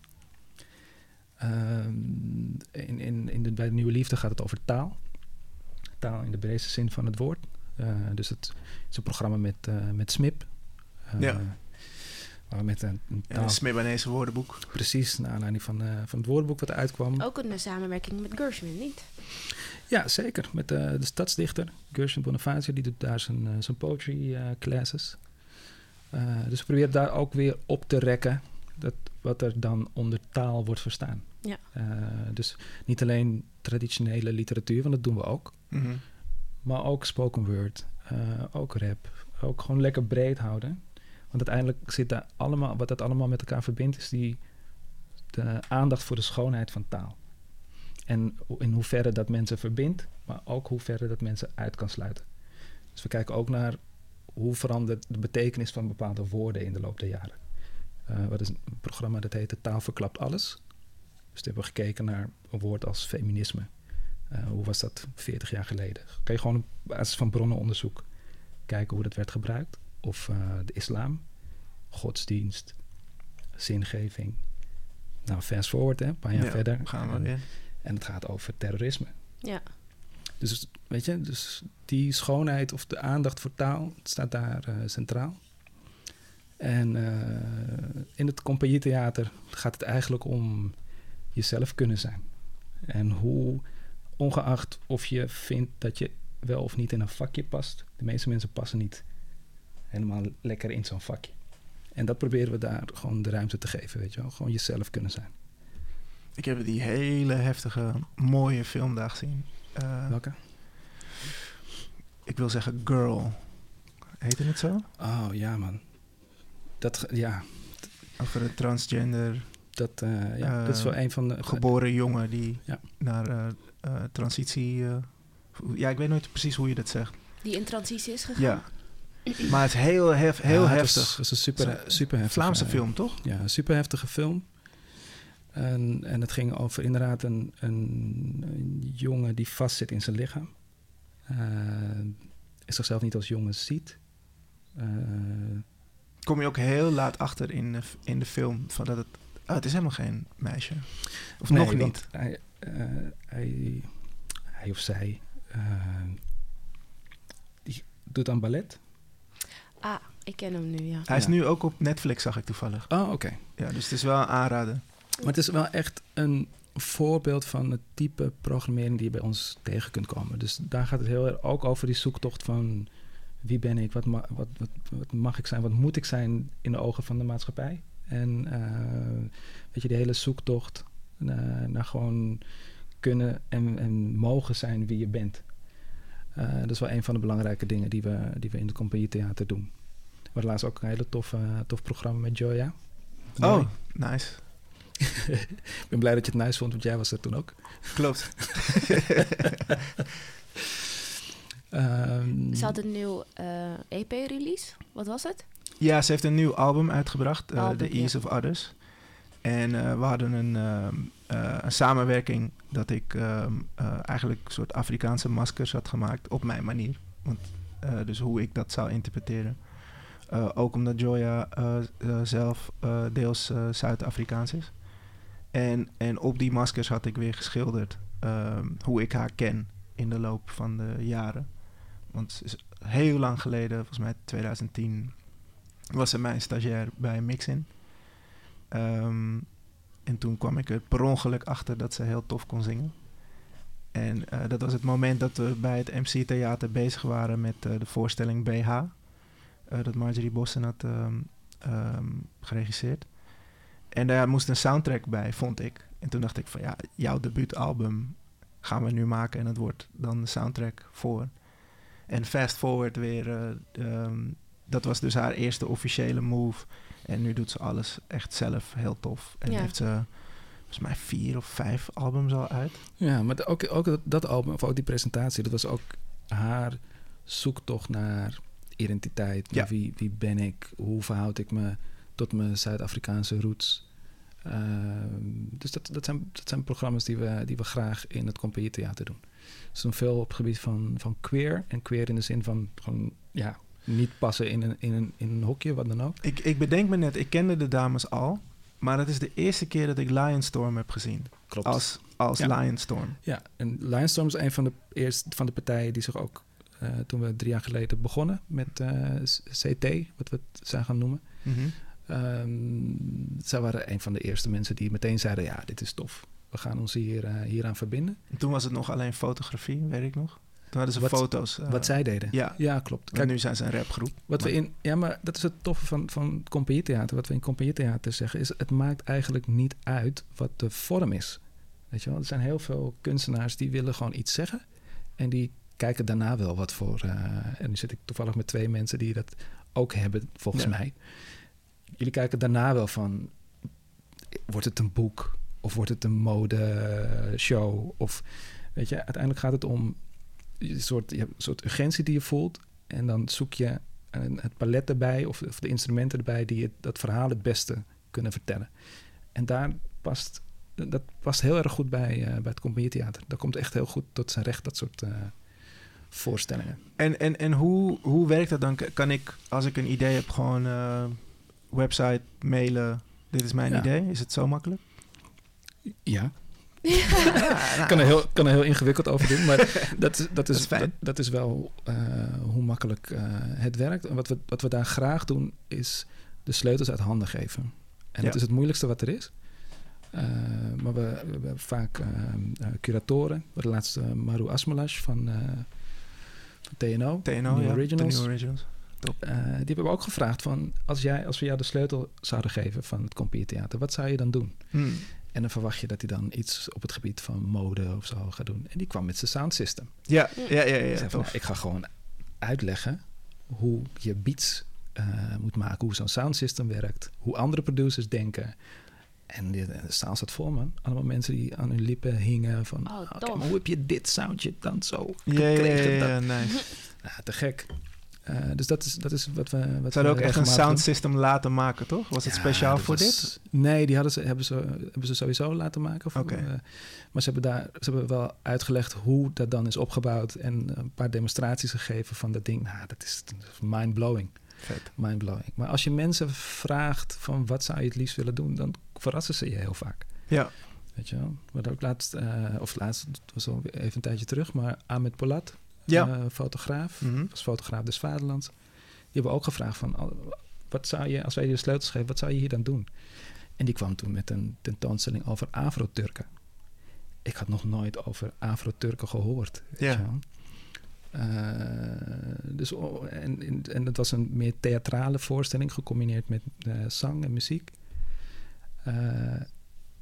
Ehm, in, in, in de, bij de Nieuwe Liefde gaat het over taal. Taal in de breedste zin van het woord. Eh, dus het is een programma met, eh, met SMIP. Ja. We met een, een taal... Smebanese woordenboek. Precies, naar aanleiding van, eh, van het woordenboek wat uitkwam. Ook een samenwerking met Gershwin, niet? Ja, zeker. Met eh, de stadsdichter, Gershwin Bonifacio, die doet daar zijn, eh, zijn poetry eh, classes. Eh, dus we proberen daar ook weer op te rekken dat wat er dan onder taal wordt verstaan. Ja. Eh, dus niet alleen traditionele literatuur, want dat doen we ook. Mhm. Maar ook spoken word, eh, ook rap. Ook gewoon lekker breed houden. Want uiteindelijk zit daar allemaal, wat dat allemaal met elkaar verbindt, is die de aandacht voor de schoonheid van taal. En in hoeverre dat mensen verbindt, maar ook hoeverre dat mensen uit kan sluiten. Dus we kijken ook naar hoe verandert de betekenis van bepaalde woorden in de loop der jaren. Eh wat is een programma dat heet Taal Verklapt Alles. Dus toen hebben we gekeken naar een woord als feminisme. Eh, hoe was dat 40 jaar geleden? Je gewoon op basis van bronnenonderzoek kijken hoe dat werd gebruikt? Of eh, de islam, godsdienst, zingeving. Nou, fast forward, hè, een paar jaar Ja, verder. Gaan we En- weer. En het gaat over terrorisme. Ja. Dus weet je, dus die schoonheid of de aandacht voor taal staat daar eh, centraal. En eh, in het compagnietheater gaat het eigenlijk om jezelf kunnen zijn. En hoe, ongeacht of je vindt dat je wel of niet in een vakje past, de meeste mensen passen niet helemaal lekker in zo'n vakje. En dat proberen we daar gewoon de ruimte te geven, weet je wel. Gewoon jezelf kunnen zijn. Ik heb die hele heftige, mooie film daar gezien. Eh, Welke? ik wil zeggen Girl. Heette het zo? Oh ja, man. Dat, ja, Over een transgender Dat, eh, ja, dat is wel Eh, een van de... Geboren jongen die Ja. naar eh, eh, transitie... eh, ja, ik weet nooit precies hoe je dat zegt. Die in transitie is gegaan. Ja. Maar het is heel, hef, heel Ja, heftig. Het was een super, Het is een super heftige, Vlaamse film, toch? Ja, een super heftige film. En, en het ging over inderdaad een, een, een jongen die vastzit in zijn lichaam. Eh zichzelf niet als jongen ziet. Eh, Kom je ook heel laat achter in de, in de film van dat het... Oh, het is helemaal geen meisje. Of nee, nog niet. Hij, eh, hij, hij of zij die doet aan ballet. Ah, ik ken hem nu, ja. Hij is Ja. nu ook op Netflix, zag ik toevallig. Oh, oké. Ja, dus het is wel een aanrader. Maar het is wel echt een voorbeeld van het type programmering die je bij ons tegen kunt komen. Dus daar gaat het heel erg ook over die zoektocht van wie ben ik, wat, ma- wat, wat, wat mag ik zijn, wat moet ik zijn in de ogen van de maatschappij. En eh, weet je, die hele zoektocht naar, naar gewoon kunnen en, en mogen zijn wie je bent. Eh, dat is wel een van de belangrijke dingen die we, die we in het compagnietheater doen. We hadden laatst ook een hele tof, tof programma met Joya. Oh, nice. Ik ben blij dat je het nice vond, want jij was er toen ook. Klopt. Ehm, Ze had een nieuw eh, EP-release. Wat was het? Ja, ze heeft een nieuw album uitgebracht, eh, The Ease of Others. En eh, we hadden een, ehm, eh, een samenwerking dat ik ehm, eh, eigenlijk een soort Afrikaanse maskers had gemaakt op mijn manier. Dus hoe ik dat zou interpreteren. Ook omdat Joya zelf deels Zuid-Afrikaans is. En, en op die maskers had ik weer geschilderd ehm, hoe ik haar ken in de loop van de jaren. Want heel lang geleden, volgens mij 2010, was ze mijn stagiair bij Mixin. Ehm, en toen kwam ik er per ongeluk achter dat ze heel tof kon zingen. En eh, dat was het moment dat we bij het MC Theater bezig waren met eh, de voorstelling BH. eh, dat Marjorie Bossen had ehm, ehm, geregisseerd. En daar moest een soundtrack bij, vond ik. En toen dacht ik van ja, jouw debuutalbum gaan we nu maken en het wordt dan de soundtrack voor. En fast forward weer, dat was dus haar eerste officiële move. En nu doet ze alles echt zelf heel tof. En Ja. heeft ze volgens mij vier of vijf albums al uit. Ja, maar ook, ook dat, dat album, of ook die presentatie, dat was ook haar zoektocht naar identiteit. Ja. wie, wie ben ik? Hoe verhoud ik me tot mijn Zuid-Afrikaanse roots? Ehm, dus dat, dat, zijn, dat zijn programma's die we, die we graag in het compagnietheater doen. Dus doen veel op het gebied van, van queer. En queer in de zin van gewoon, ja, niet passen in een, in een, in een hokje, wat dan ook. Ik, ik bedenk me net, ik kende de dames al. Maar het is de eerste keer dat ik Lionstorm heb gezien. Klopt. Als, als Ja. Lionstorm. Ja, en Lionstorm is een van de eerste van de partijen die zich ook, eh, toen we drie jaar geleden begonnen met eh, CT, wat we het zijn gaan noemen. Mhm. Ehm, zij waren een van de eerste mensen die meteen zeiden, ja, dit is tof. We gaan ons hier, eh, hieraan verbinden. En toen was het nog alleen fotografie, weet ik nog. Toen hadden ze Wat- foto's. eh, wat zij deden. Ja, Ja, klopt. Kijk, nu zijn ze een rapgroep. Wat we in, ja, maar dat is het toffe van, van compagnietheater. Wat we in compagnietheater zeggen is... het maakt eigenlijk niet uit wat de vorm is. Weet je wel? Er zijn heel veel kunstenaars die willen gewoon iets zeggen... en die kijken daarna wel wat voor... eh, en nu zit ik toevallig met twee mensen die dat ook hebben, volgens Ja. mij. Jullie kijken daarna wel van... wordt het een boek? Of wordt het een modeshow? Of weet je, uiteindelijk gaat het om... Een soort, je hebt een soort urgentie die je voelt... en dan zoek je een, het palet erbij of, of de instrumenten erbij die het, dat verhaal het beste kunnen vertellen. En daar past, dat past heel erg goed bij, eh, bij het compagnietheater. Dat komt echt heel goed tot zijn recht, dat soort eh, voorstellingen. En, en, en hoe, hoe werkt dat dan? Kan ik, als ik een idee heb, gewoon eh, website mailen... Dit is mijn Ja. idee. Is het zo makkelijk? Ja, Ik kan er heel, kan er heel ingewikkeld over doen, maar dat, is- dat, is, dat, dat is wel eh, hoe makkelijk eh, het werkt. En wat we, wat we daar graag doen, is de sleutels uit handen geven. En dat is het moeilijkste wat er is. Eh, maar we, we hebben vaak eh, curatoren. We hadden laatst eh, Maru Asmelash van, van TNO, TNO, New ja. Originals. De New Originals. Eh, die hebben we ook gevraagd van... Als, jij, als we jou de sleutel zouden geven van het Compiertheater... wat zou je dan doen? Hmm. En dan verwacht je dat hij dan iets op het gebied van mode of zo gaat doen. En die kwam met zijn sound system. Ja, ja, ja, ja, ja, van, nou, ik ga gewoon uitleggen hoe je beats eh, moet maken, hoe zo'n sound system werkt, hoe andere producers denken. En de, zaal zat vol, man. Allemaal mensen die aan hun lippen hingen van... Oh, "Oké, tof. maar hoe heb je dit soundje dan zo Ja, ja, gekregen? ja, Dat- ja, nice. Ja, te gek. Eh, dus dat is, dat is wat we. Wat Ze hadden ook echt een sound system laten maken, toch? Was het Ja, speciaal voor was- dit? Nee, die hadden ze, hebben, ze, hebben ze sowieso laten maken. Voor, eh, maar ze hebben, daar, ze hebben wel uitgelegd hoe dat dan is opgebouwd. En een paar demonstraties gegeven van dat ding. Nou, dat is, mind-blowing. Mind-blowing. Maar als je mensen vraagt van wat zou je het liefst willen doen, dan verrassen ze je heel vaak. Ja. Weet je wel? We hadden ook laatst, eh, of laatst, het was al even een tijdje terug, maar Ahmed Polat, Ja. eh, fotograaf, Mhm. was fotograaf des Vaderlands. Die hebben ook gevraagd van, al- wat zou je, als wij je de sleutels geven, wat zou je hier dan doen? En die kwam toen met een tentoonstelling over Afro-Turken. Ik had nog nooit over Afro-Turken gehoord. Ja. Eh, dus, oh, en, en, het was een meer theatrale voorstelling, gecombineerd met eh, zang en muziek.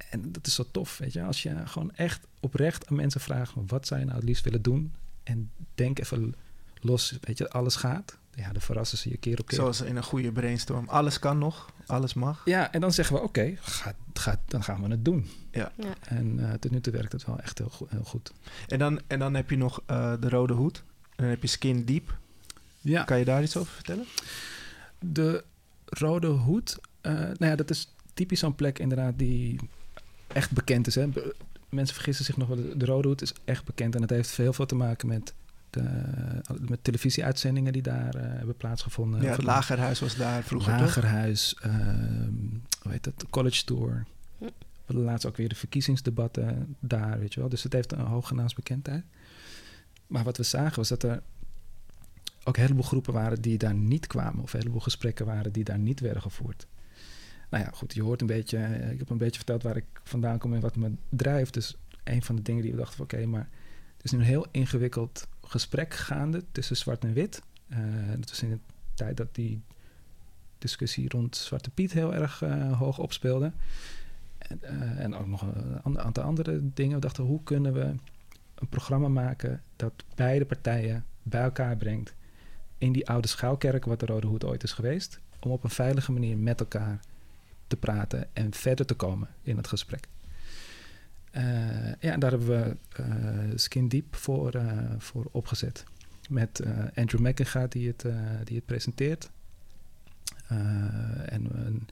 En dat is zo tof, weet je. Als je gewoon echt oprecht aan mensen vraagt... wat zou je nou het liefst willen doen? En denk even los, weet je, alles gaat. Ja, dan verrassen ze je keer op keer. Zoals in een goede brainstorm. Alles kan nog, alles mag. Ja, en dan zeggen we, oké, ga, ga, dan gaan we het doen. Ja. En eh tot nu toe werkt het wel echt heel, go- heel goed. En dan, en dan heb je nog eh, de rode hoed. En dan heb je Skin Deep. Ja, Kan je daar iets over vertellen? de rode hoed, eh, nou ja, dat is typisch zo'n plek inderdaad die echt bekend is. Hè? Mensen vergissen zich nog wel, de- de rode hoed is echt bekend. En het heeft heel veel te maken met, de, met televisieuitzendingen die daar eh, hebben plaatsgevonden. ja, het het Lagerhuis was daar vroeger, toch? Lagerhuis, ehm, hoe heet dat, College Tour. Hm. We hadden laatst ook weer de verkiezingsdebatten daar, weet je wel. Dus het heeft een hoge naamsbekendheid. Maar wat we zagen was dat er ook een heleboel groepen waren die daar niet kwamen. Of een heleboel gesprekken waren die daar niet werden gevoerd. Nou ja, goed, je hoort een beetje... eh, Ik heb een beetje verteld waar ik vandaan kom en wat me drijft. Dus een van de dingen die we dachten. Oké, maar het is nu een heel ingewikkeld gesprek gaande tussen zwart en wit. Eh dat was in de tijd dat die discussie rond Zwarte Piet heel erg eh, hoog opspeelde. En, en ook nog een aantal andere dingen. We dachten, hoe kunnen we een programma maken dat beide partijen bij elkaar brengt in die oude schuilkerk wat de Rode Hoed ooit is geweest, om op een veilige manier met elkaar te praten en verder te komen in het gesprek. Eh, ja, daar hebben we eh, Skin Deep voor, eh, voor opgezet. Met Andrew McInga die het, die het presenteert. En een,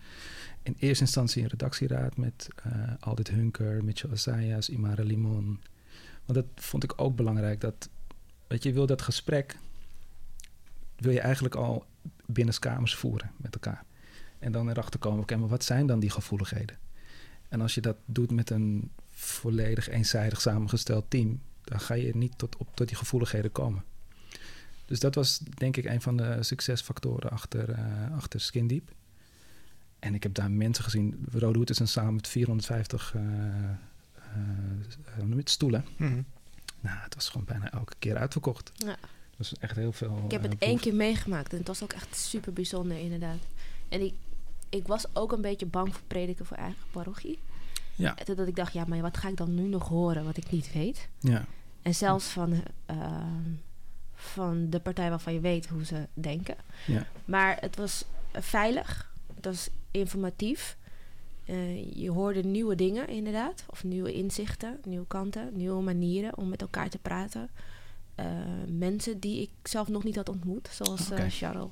in eerste instantie een redactieraad met Aldit Hunker, Mitchell Assayas, Imara Limon. Want dat vond ik ook belangrijk. Dat, weet je, je wil dat gesprek... wil je eigenlijk al binnenskamers voeren met elkaar. En dan erachter komen, oké, maar wat zijn dan die gevoeligheden? En als je dat doet met een volledig eenzijdig samengesteld team... dan ga je niet tot, op, tot die gevoeligheden komen. Dus dat was denk ik een van de succesfactoren achter, eh achter Skin Deep. En ik heb daar mensen gezien. Rode Hoed is een samen met 450 eh, eh, hoe noem je het, stoelen. Mhm. Nou, het was gewoon bijna elke keer uitverkocht. Ja. Dat was echt heel veel. Ik heb eh, het één keer meegemaakt en het was ook echt super bijzonder, inderdaad. En ik, ik was ook een beetje bang voor prediken voor eigen parochie. Ja. Totdat ik dacht, ja, maar wat ga ik dan nu nog horen wat ik niet weet? Ja, En zelfs van, eh, van de partij waarvan je weet hoe ze denken. ja, Maar het was eh, veilig, het was informatief. Eh, je hoorde nieuwe dingen inderdaad, of nieuwe inzichten, nieuwe kanten, nieuwe manieren om met elkaar te praten. Eh, mensen die ik zelf nog niet had ontmoet, zoals. Charles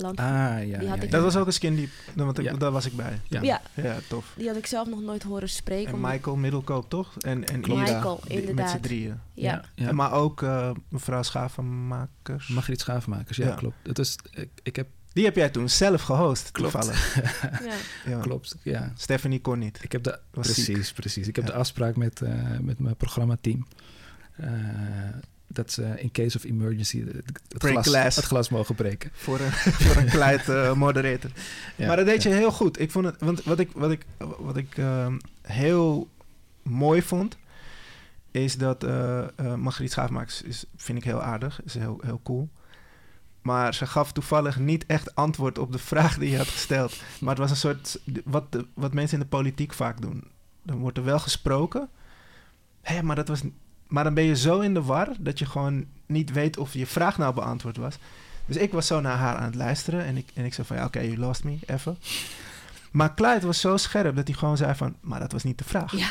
Land. Ah, ja. Die had ja, ik- ja. Dat was ook een Skin Deep. Want ik, Ja. Daar was ik bij. Ja. ja, Ja, tof. die had ik zelf nog nooit horen spreken. En Michael Middelkoop, toch? En, en. Ira, Michael, die- met z'n inderdaad. drieën. ja. ja. En maar ook eh, mevrouw Schavenmakers. Margriet Schaafmakers, ja, Ja. klopt. Het is, ik, ik heb, Die heb jij toen zelf gehost, Klopt. toevallig. ja. Ja. klopt, ja. Stephanie kon niet. Ik heb de, Was precies, precies. Ik heb Ja. de afspraak met, eh, met mijn programmateam. eh dat ze in case of emergency het, glas, glass. het glas mogen breken. Voor een, voor een kleid eh, moderator. Ja, maar dat deed ja. je heel goed. Ik vond het, want wat ik, wat ik, wat ik ehm, heel mooi vond, is dat eh eh Margriet Schaafmakers is, vind ik heel aardig, is heel, heel cool. Maar ze gaf toevallig niet echt antwoord op de vraag die je had gesteld. Maar het was een soort, wat, de- wat mensen in de politiek vaak doen. Dan wordt er wel gesproken. Hé, maar dat was, maar dan ben je zo in de war dat je gewoon niet weet of je vraag nou beantwoord was. Dus ik was zo naar haar aan het luisteren en ik, en ik zei van ja, oké, you lost me, even. Maar Clyde was zo scherp dat hij gewoon zei van... Maar dat was niet de vraag. Ja.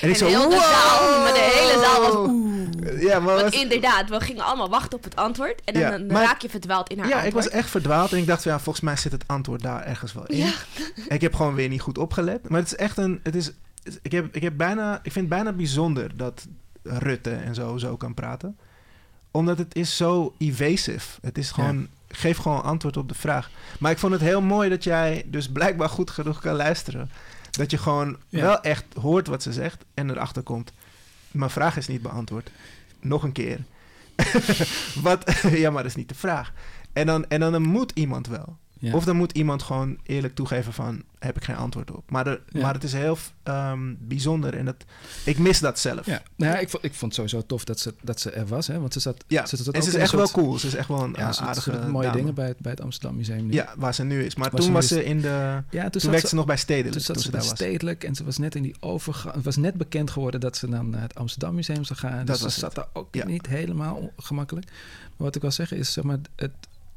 En ik En zo... heel de zaal, maar de hele zaal was "Wow." Ja, maar Want was, inderdaad, we gingen allemaal wachten op het antwoord. En dan, Ja, dan maar- raak je verdwaald in haar ja, ik was echt verdwaald. En ik dacht van, ja, volgens mij zit het antwoord daar ergens wel in. Ja. Ik heb gewoon weer niet goed opgelet. Maar het is echt een... Het is, ik, heb, ik, heb bijna, ik vind het bijna bijzonder dat Rutte en zo zo kan praten. Omdat het is zo evasive. Het is gewoon... Geef gewoon antwoord op de vraag. Maar ik vond het heel mooi dat jij dus blijkbaar goed genoeg kan luisteren. Dat je gewoon Ja. wel echt hoort wat ze zegt en erachter komt. Mijn vraag is niet beantwoord. Nog een keer. wat, ja, maar dat is niet de vraag. En dan, en dan moet iemand wel. Ja. Of dan moet iemand gewoon eerlijk toegeven van... heb ik geen antwoord op. Maar, Ja. maar het is heel ehm, bijzonder en dat, ik mis dat zelf. Ja, nou ja, ik, vond, ik vond het sowieso tof dat ze, dat ze er was, hè? Want ze zat, Ja, ze zat en ze is echt wel cool. Ze is echt wel een Ja, ze, ze aardige mooie dame. dingen bij het, bij het Amsterdam Museum nu. Ja, waar ze nu is. Maar Waar toen ze was ze in de... ja toen, werkte ze, ze nog bij Stedelijk. toen zat toen ze bij. Stedelijk en ze was net in die overgang. Het was net bekend geworden dat ze dan naar het Amsterdam Museum zou gaan. Dat dus was ze zat daar ook niet helemaal gemakkelijk. Maar wat ik wil zeggen is, zeg maar, het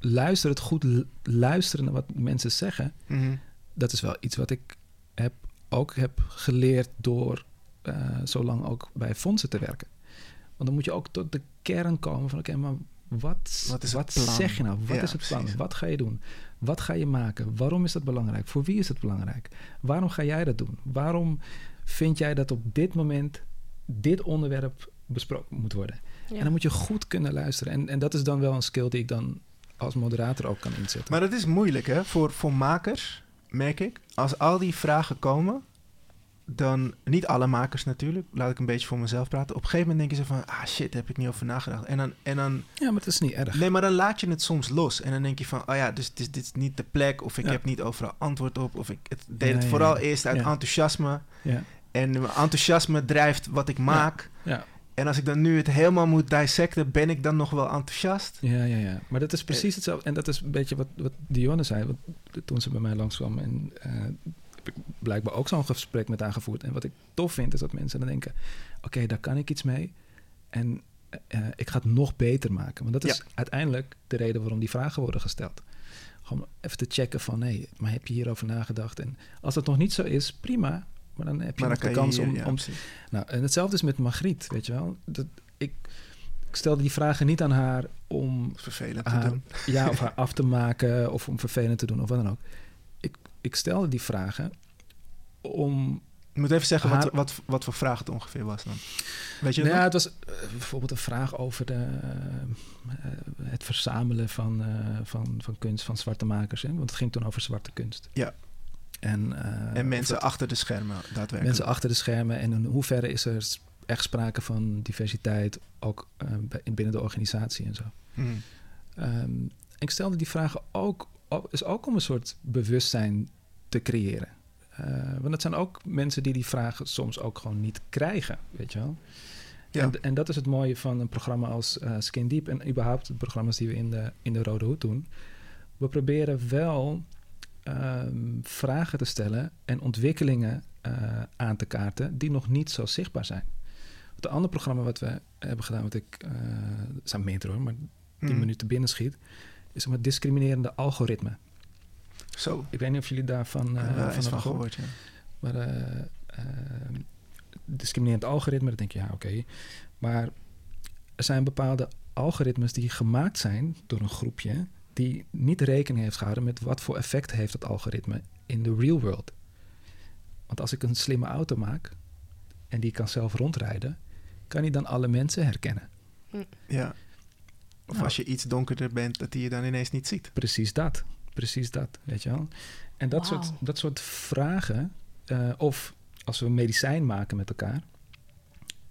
luisteren, het goed lu- luisteren naar wat mensen zeggen, Mhm. dat is wel iets wat ik heb, ook heb geleerd door eh, zo lang ook bij fondsen te werken. Want dan moet je ook tot de kern komen van oké, maar wat, Wat zeg je nou? Wat Ja, is het plan? precies. Wat ga je doen? Wat ga je maken? Waarom is dat belangrijk? Voor wie is het belangrijk? Waarom ga jij dat doen? Waarom vind jij dat op dit moment dit onderwerp besproken moet worden? Ja. En dan moet je goed kunnen luisteren. En, en dat is dan wel een skill die ik dan als moderator ook kan inzetten. Maar dat is moeilijk, hè? Voor, voor makers, merk ik. Als al die vragen komen, dan... Niet alle makers natuurlijk. Laat ik een beetje voor mezelf praten. Op een gegeven moment denken ze van... Ah, shit, daar heb ik niet over nagedacht. En dan... En dan ja, maar het is niet erg. Nee, maar dan laat je het soms los. En dan denk je van, oh ja, dus dit, dit is niet de plek. Of ik Ja. heb niet overal antwoord op. Of ik het deed het vooral ja. eerst uit enthousiasme. Ja. En mijn enthousiasme drijft wat ik maak. Ja. En als ik dan nu het helemaal moet dissecten, ben ik dan nog wel enthousiast? Ja, ja, ja. Maar dat Eh. is precies hetzelfde. En dat is een beetje wat, wat Dionne zei wat, toen ze bij mij langskwam. En eh, heb ik blijkbaar ook zo'n gesprek met haar gevoerd. En wat ik tof vind, is dat mensen dan denken... oké, daar kan ik iets mee. En eh, ik ga het nog beter maken. Want dat is Ja. uiteindelijk de reden waarom die vragen worden gesteld. Gewoon even te checken van... nee, maar heb je hierover nagedacht? En als dat nog niet zo is, prima. Maar dan heb je dan de kan kans je hier, om, ja, om nou, en hetzelfde is met Margriet, weet je wel. Dat, ik, ik stelde die vragen niet aan haar om vervelend te haar, doen. ja, of haar af te maken of om vervelend te doen of wat dan ook. Ik, ik stelde die vragen om... Je moet even zeggen wat, Haar- wat, wat voor vraag het ongeveer was dan. Weet je Nou ja, het was eh, bijvoorbeeld een vraag over de, eh, het verzamelen van, eh, van, van kunst van zwarte makers. Hè? Want het ging toen over zwarte kunst. Ja. En, eh, En mensen achter de schermen, daadwerkelijk. Mensen achter de schermen en in hoeverre is er echt sprake van diversiteit ook eh, binnen de organisatie en zo. Mhm. Ehm, ik stelde die vragen ook, is ook om een soort bewustzijn te creëren. Eh, want het zijn ook mensen die die vragen soms ook gewoon niet krijgen, weet je wel. Ja. En, en dat is het mooie van een programma als eh, Skin Deep en überhaupt de programma's die we in de, in de Rode Hoed doen. We proberen wel ehm, vragen te stellen en ontwikkelingen eh, aan te kaarten die nog niet zo zichtbaar zijn. Het andere programma wat we hebben gedaan, wat ik, het zijn meerdere hoor, maar 10 Mhm. minuten binnenschiet, is zeg maar discriminerende algoritme. Zo, Ik weet niet of jullie daarvan uh, eh van hebben gehoord. ja. Maar eh, eh, discriminerend algoritme, dan denk je ja, oké. Maar er zijn bepaalde algoritmes die gemaakt zijn door een groepje die niet rekening heeft gehouden met wat voor effect heeft dat algoritme in de real world. Want als ik een slimme auto maak en die kan zelf rondrijden, kan hij dan alle mensen herkennen. Ja. Of Nou. als je iets donkerder bent, dat hij je dan ineens niet ziet. Precies dat. Precies dat, weet je wel. En dat, soort, dat soort vragen, eh, of als we medicijn maken met elkaar,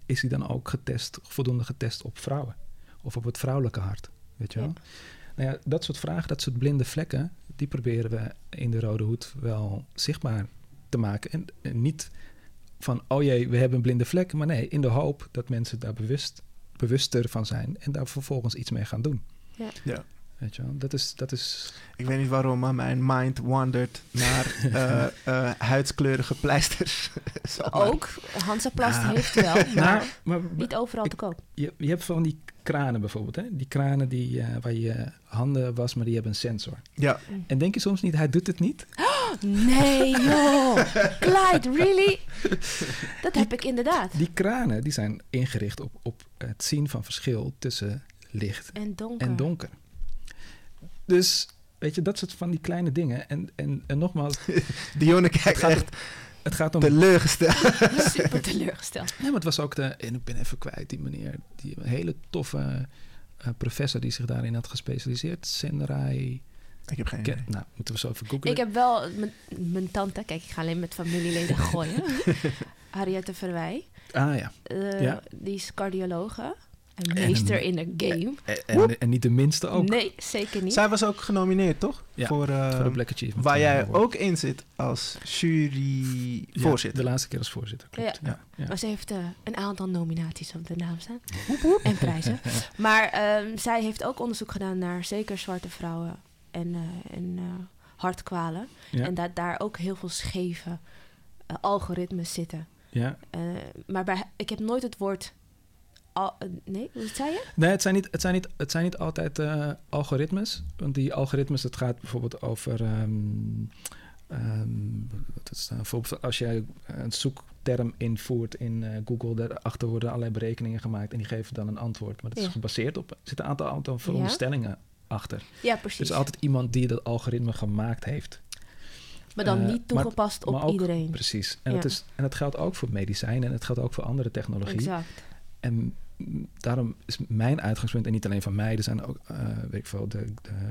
is die dan ook getest, voldoende getest op vrouwen? Of op het vrouwelijke hart, weet je wel? Ja. Nou ja, dat soort vragen, dat soort blinde vlekken, die proberen we in de Rode Hoed wel zichtbaar te maken. En, en niet van, oh jee, we hebben een blinde vlek, maar nee, in de hoop dat mensen daar bewust, bewuster van zijn en daar vervolgens iets mee gaan doen. Ja. Weet je wel, dat is, dat is Ik weet niet waarom, maar mijn mind wandert naar eh, eh, huidskleurige pleisters. Ook, Hansaplast Nou. heeft wel, maar Nou, maar niet overal te koop. je, je hebt van die kranen bijvoorbeeld, hè? Die kranen die, eh, waar je handen was, maar die hebben een sensor. Ja, En denk je soms niet, hij doet het niet? Nee, joh. Clyde, really? Dat heb ik inderdaad. Die kranen die zijn ingericht op, op het zien van verschil tussen licht En donker. en donker. Dus weet je, dat soort van die kleine dingen. En, en, en nogmaals, Dionne kijkt gaat echt het gaat om... teleurgesteld. Super teleurgesteld. Nee, maar het was ook de... En ik ben even kwijt, die meneer. Die hele toffe eh, professor die zich daarin had gespecialiseerd. Senrai... Ik heb geen Ken- idee. nou, moeten we zo even googlen. Ik heb wel mijn- mijn tante, kijk, ik ga alleen met familieleden gooien. Harriette Verwij. Ah ja. eh, Ja. Die is cardiologe. En En meester een- in de game. En, en, en niet de minste ook. Nee, zeker niet. Zij was ook genomineerd, toch? Ja, voor, eh, Voor de Black Achievement. waar jij ook in zit als Ja, juryvoorzitter. de laatste keer als voorzitter, klopt. Ja. Ja. Ja. Maar ze heeft eh, een aantal nominaties op de naam staan. en prijzen. Maar ehm, zij heeft ook onderzoek gedaan naar zeker zwarte vrouwen en, eh, en eh, hartkwalen. Ja. En dat daar ook heel veel scheve algoritmes zitten. Ja. Eh, maar bij, ik heb nooit het woord... Al, eh, nee, wat zei je? Nee, het zijn niet, het zijn niet, het zijn niet altijd eh, algoritmes. Want die algoritmes, het gaat bijvoorbeeld over... ehm, ehm, wat is het bijvoorbeeld als jij een zoekterm invoert in eh, Google... daarachter worden allerlei berekeningen gemaakt... en die geven dan een antwoord. Maar dat is gebaseerd op... er zitten een aantal, aantal veronderstellingen achter. Ja, Er precies. is altijd iemand die dat algoritme gemaakt heeft. maar dan niet maar- toegepast op maar ook- iedereen. Precies. En, Ja. dat is, en dat geldt ook voor medicijnen... en het geldt ook voor andere technologie. Exact. En daarom is mijn uitgangspunt, en niet alleen van mij, er zijn ook, eh, weet ik veel, de,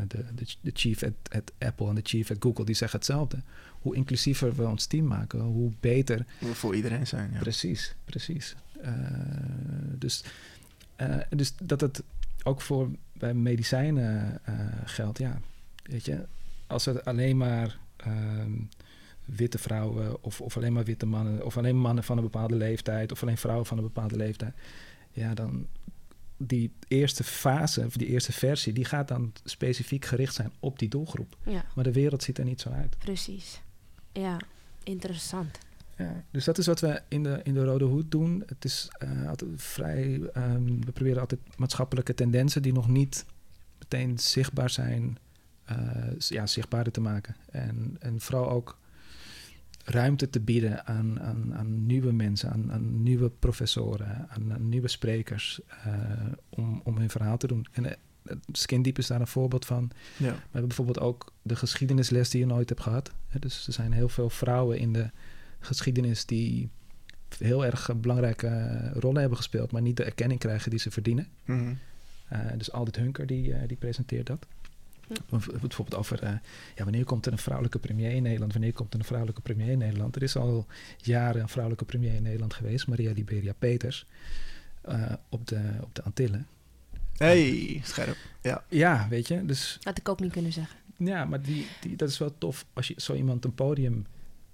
de, de, de, chief at, at Apple en de chief at Google, die zeggen hetzelfde. Hoe inclusiever we ons team maken, hoe beter. Voor iedereen zijn, ja. Precies, precies. Eh, dus, eh, dus dat het ook voor bij medicijnen geldt, ja. Weet je, als het alleen maar ehm, witte vrouwen of, of alleen maar witte mannen, of alleen mannen van een bepaalde leeftijd, of alleen vrouwen van een bepaalde leeftijd, ja, dan die eerste fase, of die eerste versie, die gaat dan specifiek gericht zijn op die doelgroep. Ja, Maar de wereld ziet er niet zo uit. precies. Ja, interessant. Ja, dus dat is wat we in de, in de Rode Hoed doen. Het is eh, altijd vrij. ehm, we proberen altijd maatschappelijke tendensen die nog niet meteen zichtbaar zijn, s- ja, zichtbaarder te maken. En, en vooral ook ruimte te bieden aan, aan, aan nieuwe mensen, aan, aan nieuwe professoren, aan, nieuwe sprekers, eh, om, om hun verhaal te doen. En eh, Skin Deep is daar een voorbeeld van. ja. We hebben bijvoorbeeld ook de geschiedenisles die je nooit hebt gehad. Dus er zijn heel veel vrouwen in de geschiedenis die heel erg belangrijke rollen hebben gespeeld, maar niet de erkenning krijgen die ze verdienen. Mhm. Eh, dus Aldit Hunker die, die presenteert dat. Bijvoorbeeld over eh, ja, wanneer komt er een vrouwelijke premier in Nederland? Wanneer komt er een vrouwelijke premier in Nederland? Er is al jaren een vrouwelijke premier in Nederland geweest, Maria Liberia Peters, eh, op, de, op de Antillen. Hey, scherp. Ja. Ja, weet je, dus Had ik ook niet kunnen zeggen. Ja, maar die, die, dat is wel tof als je zo iemand een podium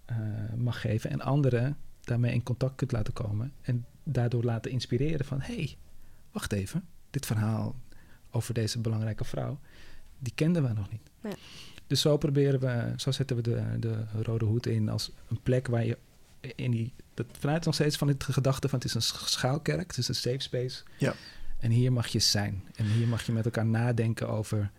eh, mag geven en anderen daarmee in contact kunt laten komen en daardoor laten inspireren van hé, hey, wacht even, dit verhaal over deze belangrijke vrouw, die kenden we nog niet. Ja. Dus zo proberen we, zo zetten we de, de rode hoed in als een plek waar je in die, dat, vanuit nog steeds van het gedachte van het is een sch- schaalkerk, het is een safe space. Ja. En hier mag je zijn. En hier mag je met elkaar nadenken over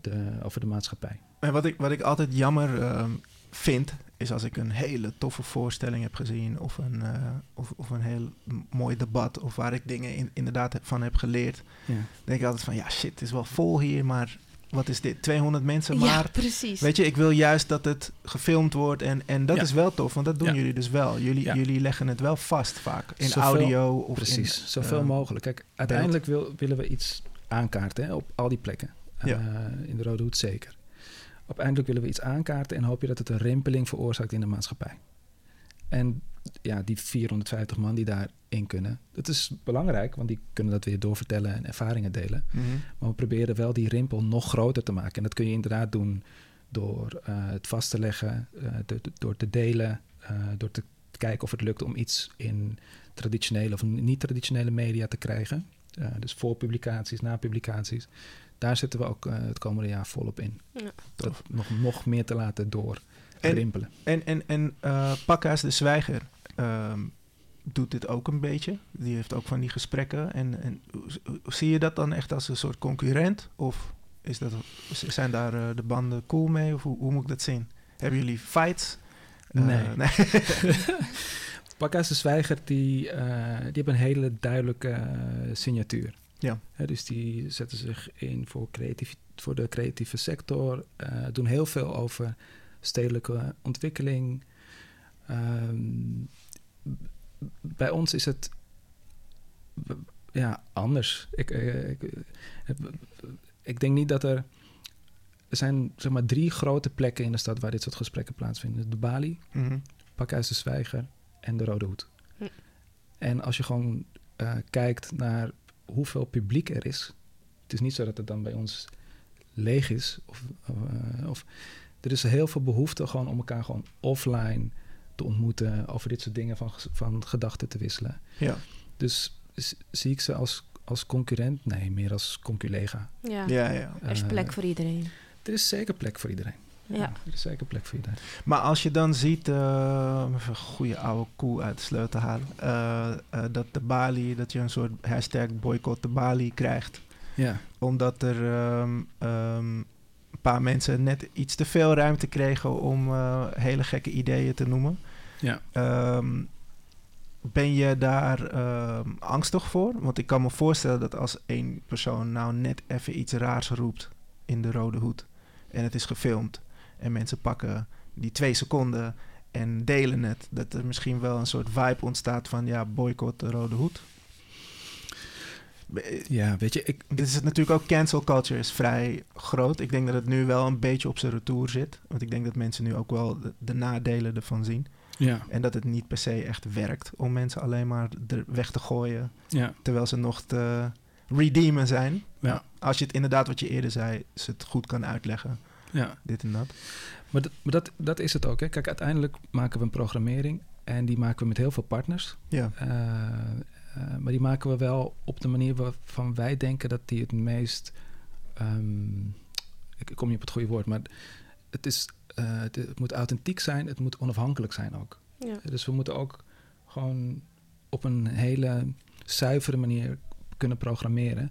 de, over de maatschappij. En wat ik, wat ik altijd jammer ehm, vind, is als ik een hele toffe voorstelling heb gezien of een, eh, of, of een heel mooi debat of waar ik dingen in, inderdaad heb- van heb geleerd, Ja. denk ik altijd van ja shit, het is wel vol hier, maar wat is dit? 200 mensen maar. ja, precies. Weet je, ik wil juist dat het gefilmd wordt en, en dat Ja. is wel tof, want dat doen Ja. jullie dus wel. Jullie, Ja. jullie leggen het wel vast vaak in Zoveel- audio of Precies, in, zoveel eh, mogelijk. Kijk, uiteindelijk wil, willen we iets aankaarten hè, op al die plekken. Ja. Eh, in de Rode Hoed zeker. Uiteindelijk willen we iets aankaarten en hoop je dat het een rimpeling veroorzaakt in de maatschappij. En ja, die 450 man die daarin kunnen, dat is belangrijk, want die kunnen dat weer doorvertellen en ervaringen delen. mhm. Maar we proberen wel die rimpel nog groter te maken. En dat kun je inderdaad doen door eh, het vast te leggen, eh, do- do- door te delen, eh, door te kijken of het lukt om iets in traditionele of niet-traditionele media te krijgen. Eh, dus voor publicaties, na publicaties. Daar zitten we ook het komende jaar volop in. Ja. Dat nog, nog meer te laten door En- rimpelen. En, en, en eh Pakhuis de Zwijger ehm, doet dit ook een beetje. Die heeft ook van die gesprekken. En, en zie je dat dan echt als een soort concurrent? Of is dat, zijn daar eh, de banden cool mee? Of hoe, hoe moet ik dat zien? Hebben jullie fights? Nee. Uh, nee. Pakhuis de Zwijger, die, uh, die hebben een hele duidelijke uh, signatuur. Ja. dus die zetten zich in voor, creatief, voor de creatieve sector, doen heel veel over stedelijke ontwikkeling. Um, bij ons is het ja, anders. Ik, ik, ik, denk niet dat er... Er zijn zeg maar drie grote plekken in de stad waar dit soort gesprekken plaatsvinden. De Bali, mm -hmm. Pakhuis de Zwijger en de Rode Hoed. Hm. En als je gewoon uh, kijkt naar hoeveel publiek er is... Het is niet zo dat het dan bij ons leeg is. Of, uh, of, er is heel veel behoefte gewoon om elkaar gewoon offline te ontmoeten... over dit soort dingen van, van gedachten te wisselen. Ja. Dus zie ik ze als, als concurrent? Nee, meer als conculega. Ja. Ja, ja. Er is plek voor iedereen. Er is zeker plek voor iedereen. Ja. er is zeker plek voor iedereen. Maar als je dan ziet, uh, een goede oude koe uit de sleutel halen, uh, uh, dat de Bali, dat je een soort hashtag boycott de Bali krijgt. Ja. Omdat er um, um, een paar mensen net iets te veel ruimte kregen om hele gekke ideeën te noemen. Ja. Um, ben je daar uh, angstig voor? Want ik kan me voorstellen dat als één persoon nou net even iets raars roept in de rode hoed en het is gefilmd en mensen pakken die twee seconden en delen het, dat er misschien wel een soort vibe ontstaat van ja, boycott de rode hoed. Ja, weet je, ik... Dit is het natuurlijk ook, cancel culture is vrij groot. Ik denk dat het nu wel een beetje op zijn retour zit. Want ik denk dat mensen nu ook wel de, de nadelen ervan zien. Ja. En dat het niet per se echt werkt om mensen alleen maar er weg te gooien. Ja. Terwijl ze nog te redeemen zijn. Ja. Als je het inderdaad, wat je eerder zei, ze het goed kan uitleggen. Ja. Dit en dat. Maar, dat, maar dat, dat is het ook. Hè. Kijk, uiteindelijk maken we een programmering. En die maken we met heel veel partners. Ja. Uh, uh, maar die maken we wel op de manier waarvan wij denken dat die het meest... Um, ik kom niet op het goede woord, maar het is uh, het, het, moet authentiek zijn, het moet onafhankelijk zijn ook. Ja. Dus we moeten ook gewoon op een hele zuivere manier kunnen programmeren.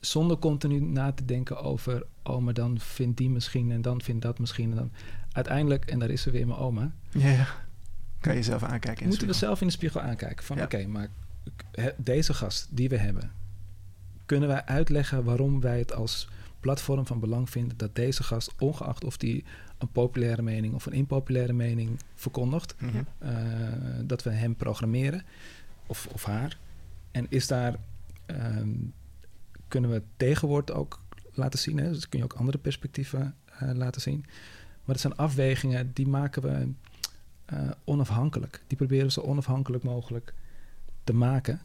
Zonder continu na te denken over, oh, maar dan vindt die misschien en dan vindt dat misschien. En dan uiteindelijk, en daar is er weer mijn oma. Ja, kan je jezelf aankijken. In moeten we zelf in de spiegel aankijken. Van Ja. oké, maar deze gast die we hebben, kunnen wij uitleggen waarom wij het als platform van belang vinden dat deze gast, ongeacht of die een populaire mening of een impopulaire mening verkondigt, Mhm. uh, dat we hem programmeren of, of haar. En is daar, um, kunnen we het tegenwoord ook laten zien, hè? dus kun je ook andere perspectieven uh, laten zien. Maar het zijn afwegingen die maken we uh, onafhankelijk. Die proberen we zo onafhankelijk mogelijk te maken.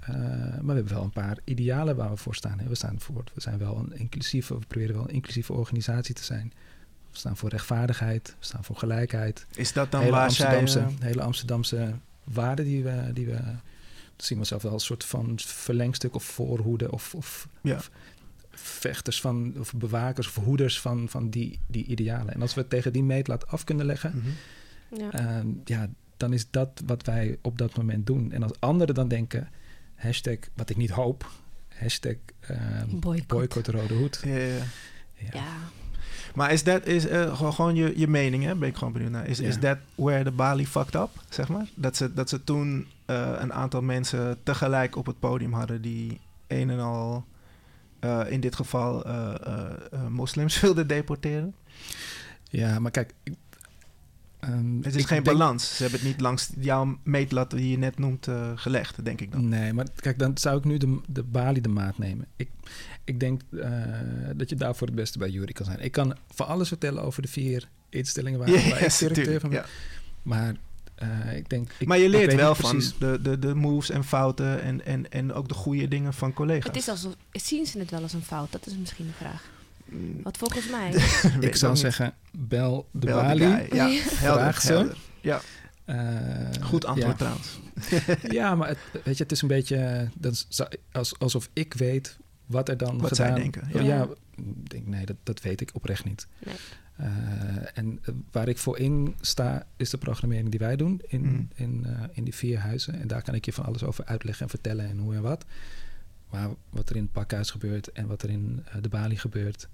Uh, maar we hebben wel een paar idealen waar we voor staan. Hè. We staan voor, we zijn wel een inclusieve, we proberen wel een inclusieve organisatie te zijn. We staan voor rechtvaardigheid, we staan voor gelijkheid. Is dat dan hele waar Amsterdamse, zij... uh, hele Amsterdamse waarden die we, die we zien we zelf wel als een soort van verlengstuk of voorhoede of, of, Ja. of vechters van, of bewakers of hoeders van, van die, die idealen. En als we het tegen die meetlat af kunnen leggen, Mhm. Ja. uh, ja, dan is dat wat wij op dat moment doen. En als anderen dan denken, hashtag, wat ik niet hoop, hashtag uh, Boycott. boycott rode hoed. Ja, ja, ja. Maar is dat is, uh, gewoon, gewoon je, je mening, hè? Ben ik gewoon benieuwd naar. Is, is that where the Bali fucked up, zeg maar? Dat ze, dat ze toen uh, een aantal mensen tegelijk op het podium hadden die een en al, uh, in dit geval, uh, uh, moslims wilden deporteren? Ja, maar kijk. Ehm, Het is geen denk- balans. Ze hebben het niet langs jouw meetlat die je net noemt uh, gelegd, denk ik dan. Nee, maar kijk, dan zou ik nu de, de balie de maat nemen. Ik, ik denk eh, dat je daarvoor het beste bij Jury kan zijn. Ik kan van alles vertellen over de vier instellingen waar, waar ik Yes, directeur van ben. ja. Maar eh, ik denk... Ik, maar je leert wel van precies- de, de, de moves en fouten en, en, en ook de goede dingen van collega's. Het is alsof, zien ze het wel als een fout? Dat is misschien de vraag. Mm, Want volgens mij... Ik zou zeggen, bel de Bel balie. Ja, helder, helder. Eh, Goed antwoord ja. trouwens. Ja, maar het, weet je, het is een beetje dat zo- als, alsof ik weet wat er dan Wat zij denken, Ja, ja. ik denk, nee, dat, dat weet ik oprecht niet. Nee. Eh, en eh, waar ik voor in sta, is de programmering die wij doen in, Mhm. in, eh, in die vier huizen. En daar kan ik je van alles over uitleggen en vertellen en hoe en wat. Maar wat er in het pakhuis gebeurt en wat er in eh, de balie gebeurt,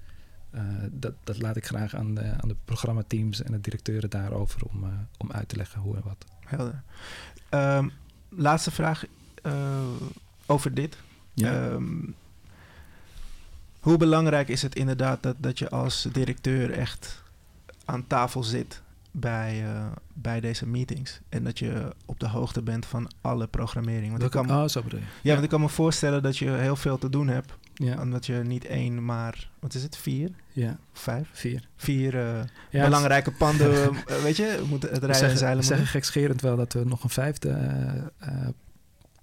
Eh, dat, dat laat ik graag aan de, aan de programmateams en de directeuren daarover om, eh, om uit te leggen hoe en wat. Helder. Ehm, laatste vraag eh, over dit. Ehm, hoe belangrijk is het inderdaad dat, dat je als directeur echt aan tafel zit bij, eh, bij deze meetings? En dat je op de hoogte bent van alle programmering? Want ik kan, oh, zo bedoel je. ja, want ik kan me voorstellen dat je heel veel te doen hebt. Ja, Omdat je niet één, maar wat is het, vier ja, vijf? vier. Vier eh, Ja, belangrijke panden, eh, weet je, moet het rijden zeilen we zeggen gekscherend wel dat we nog een vijfde eh,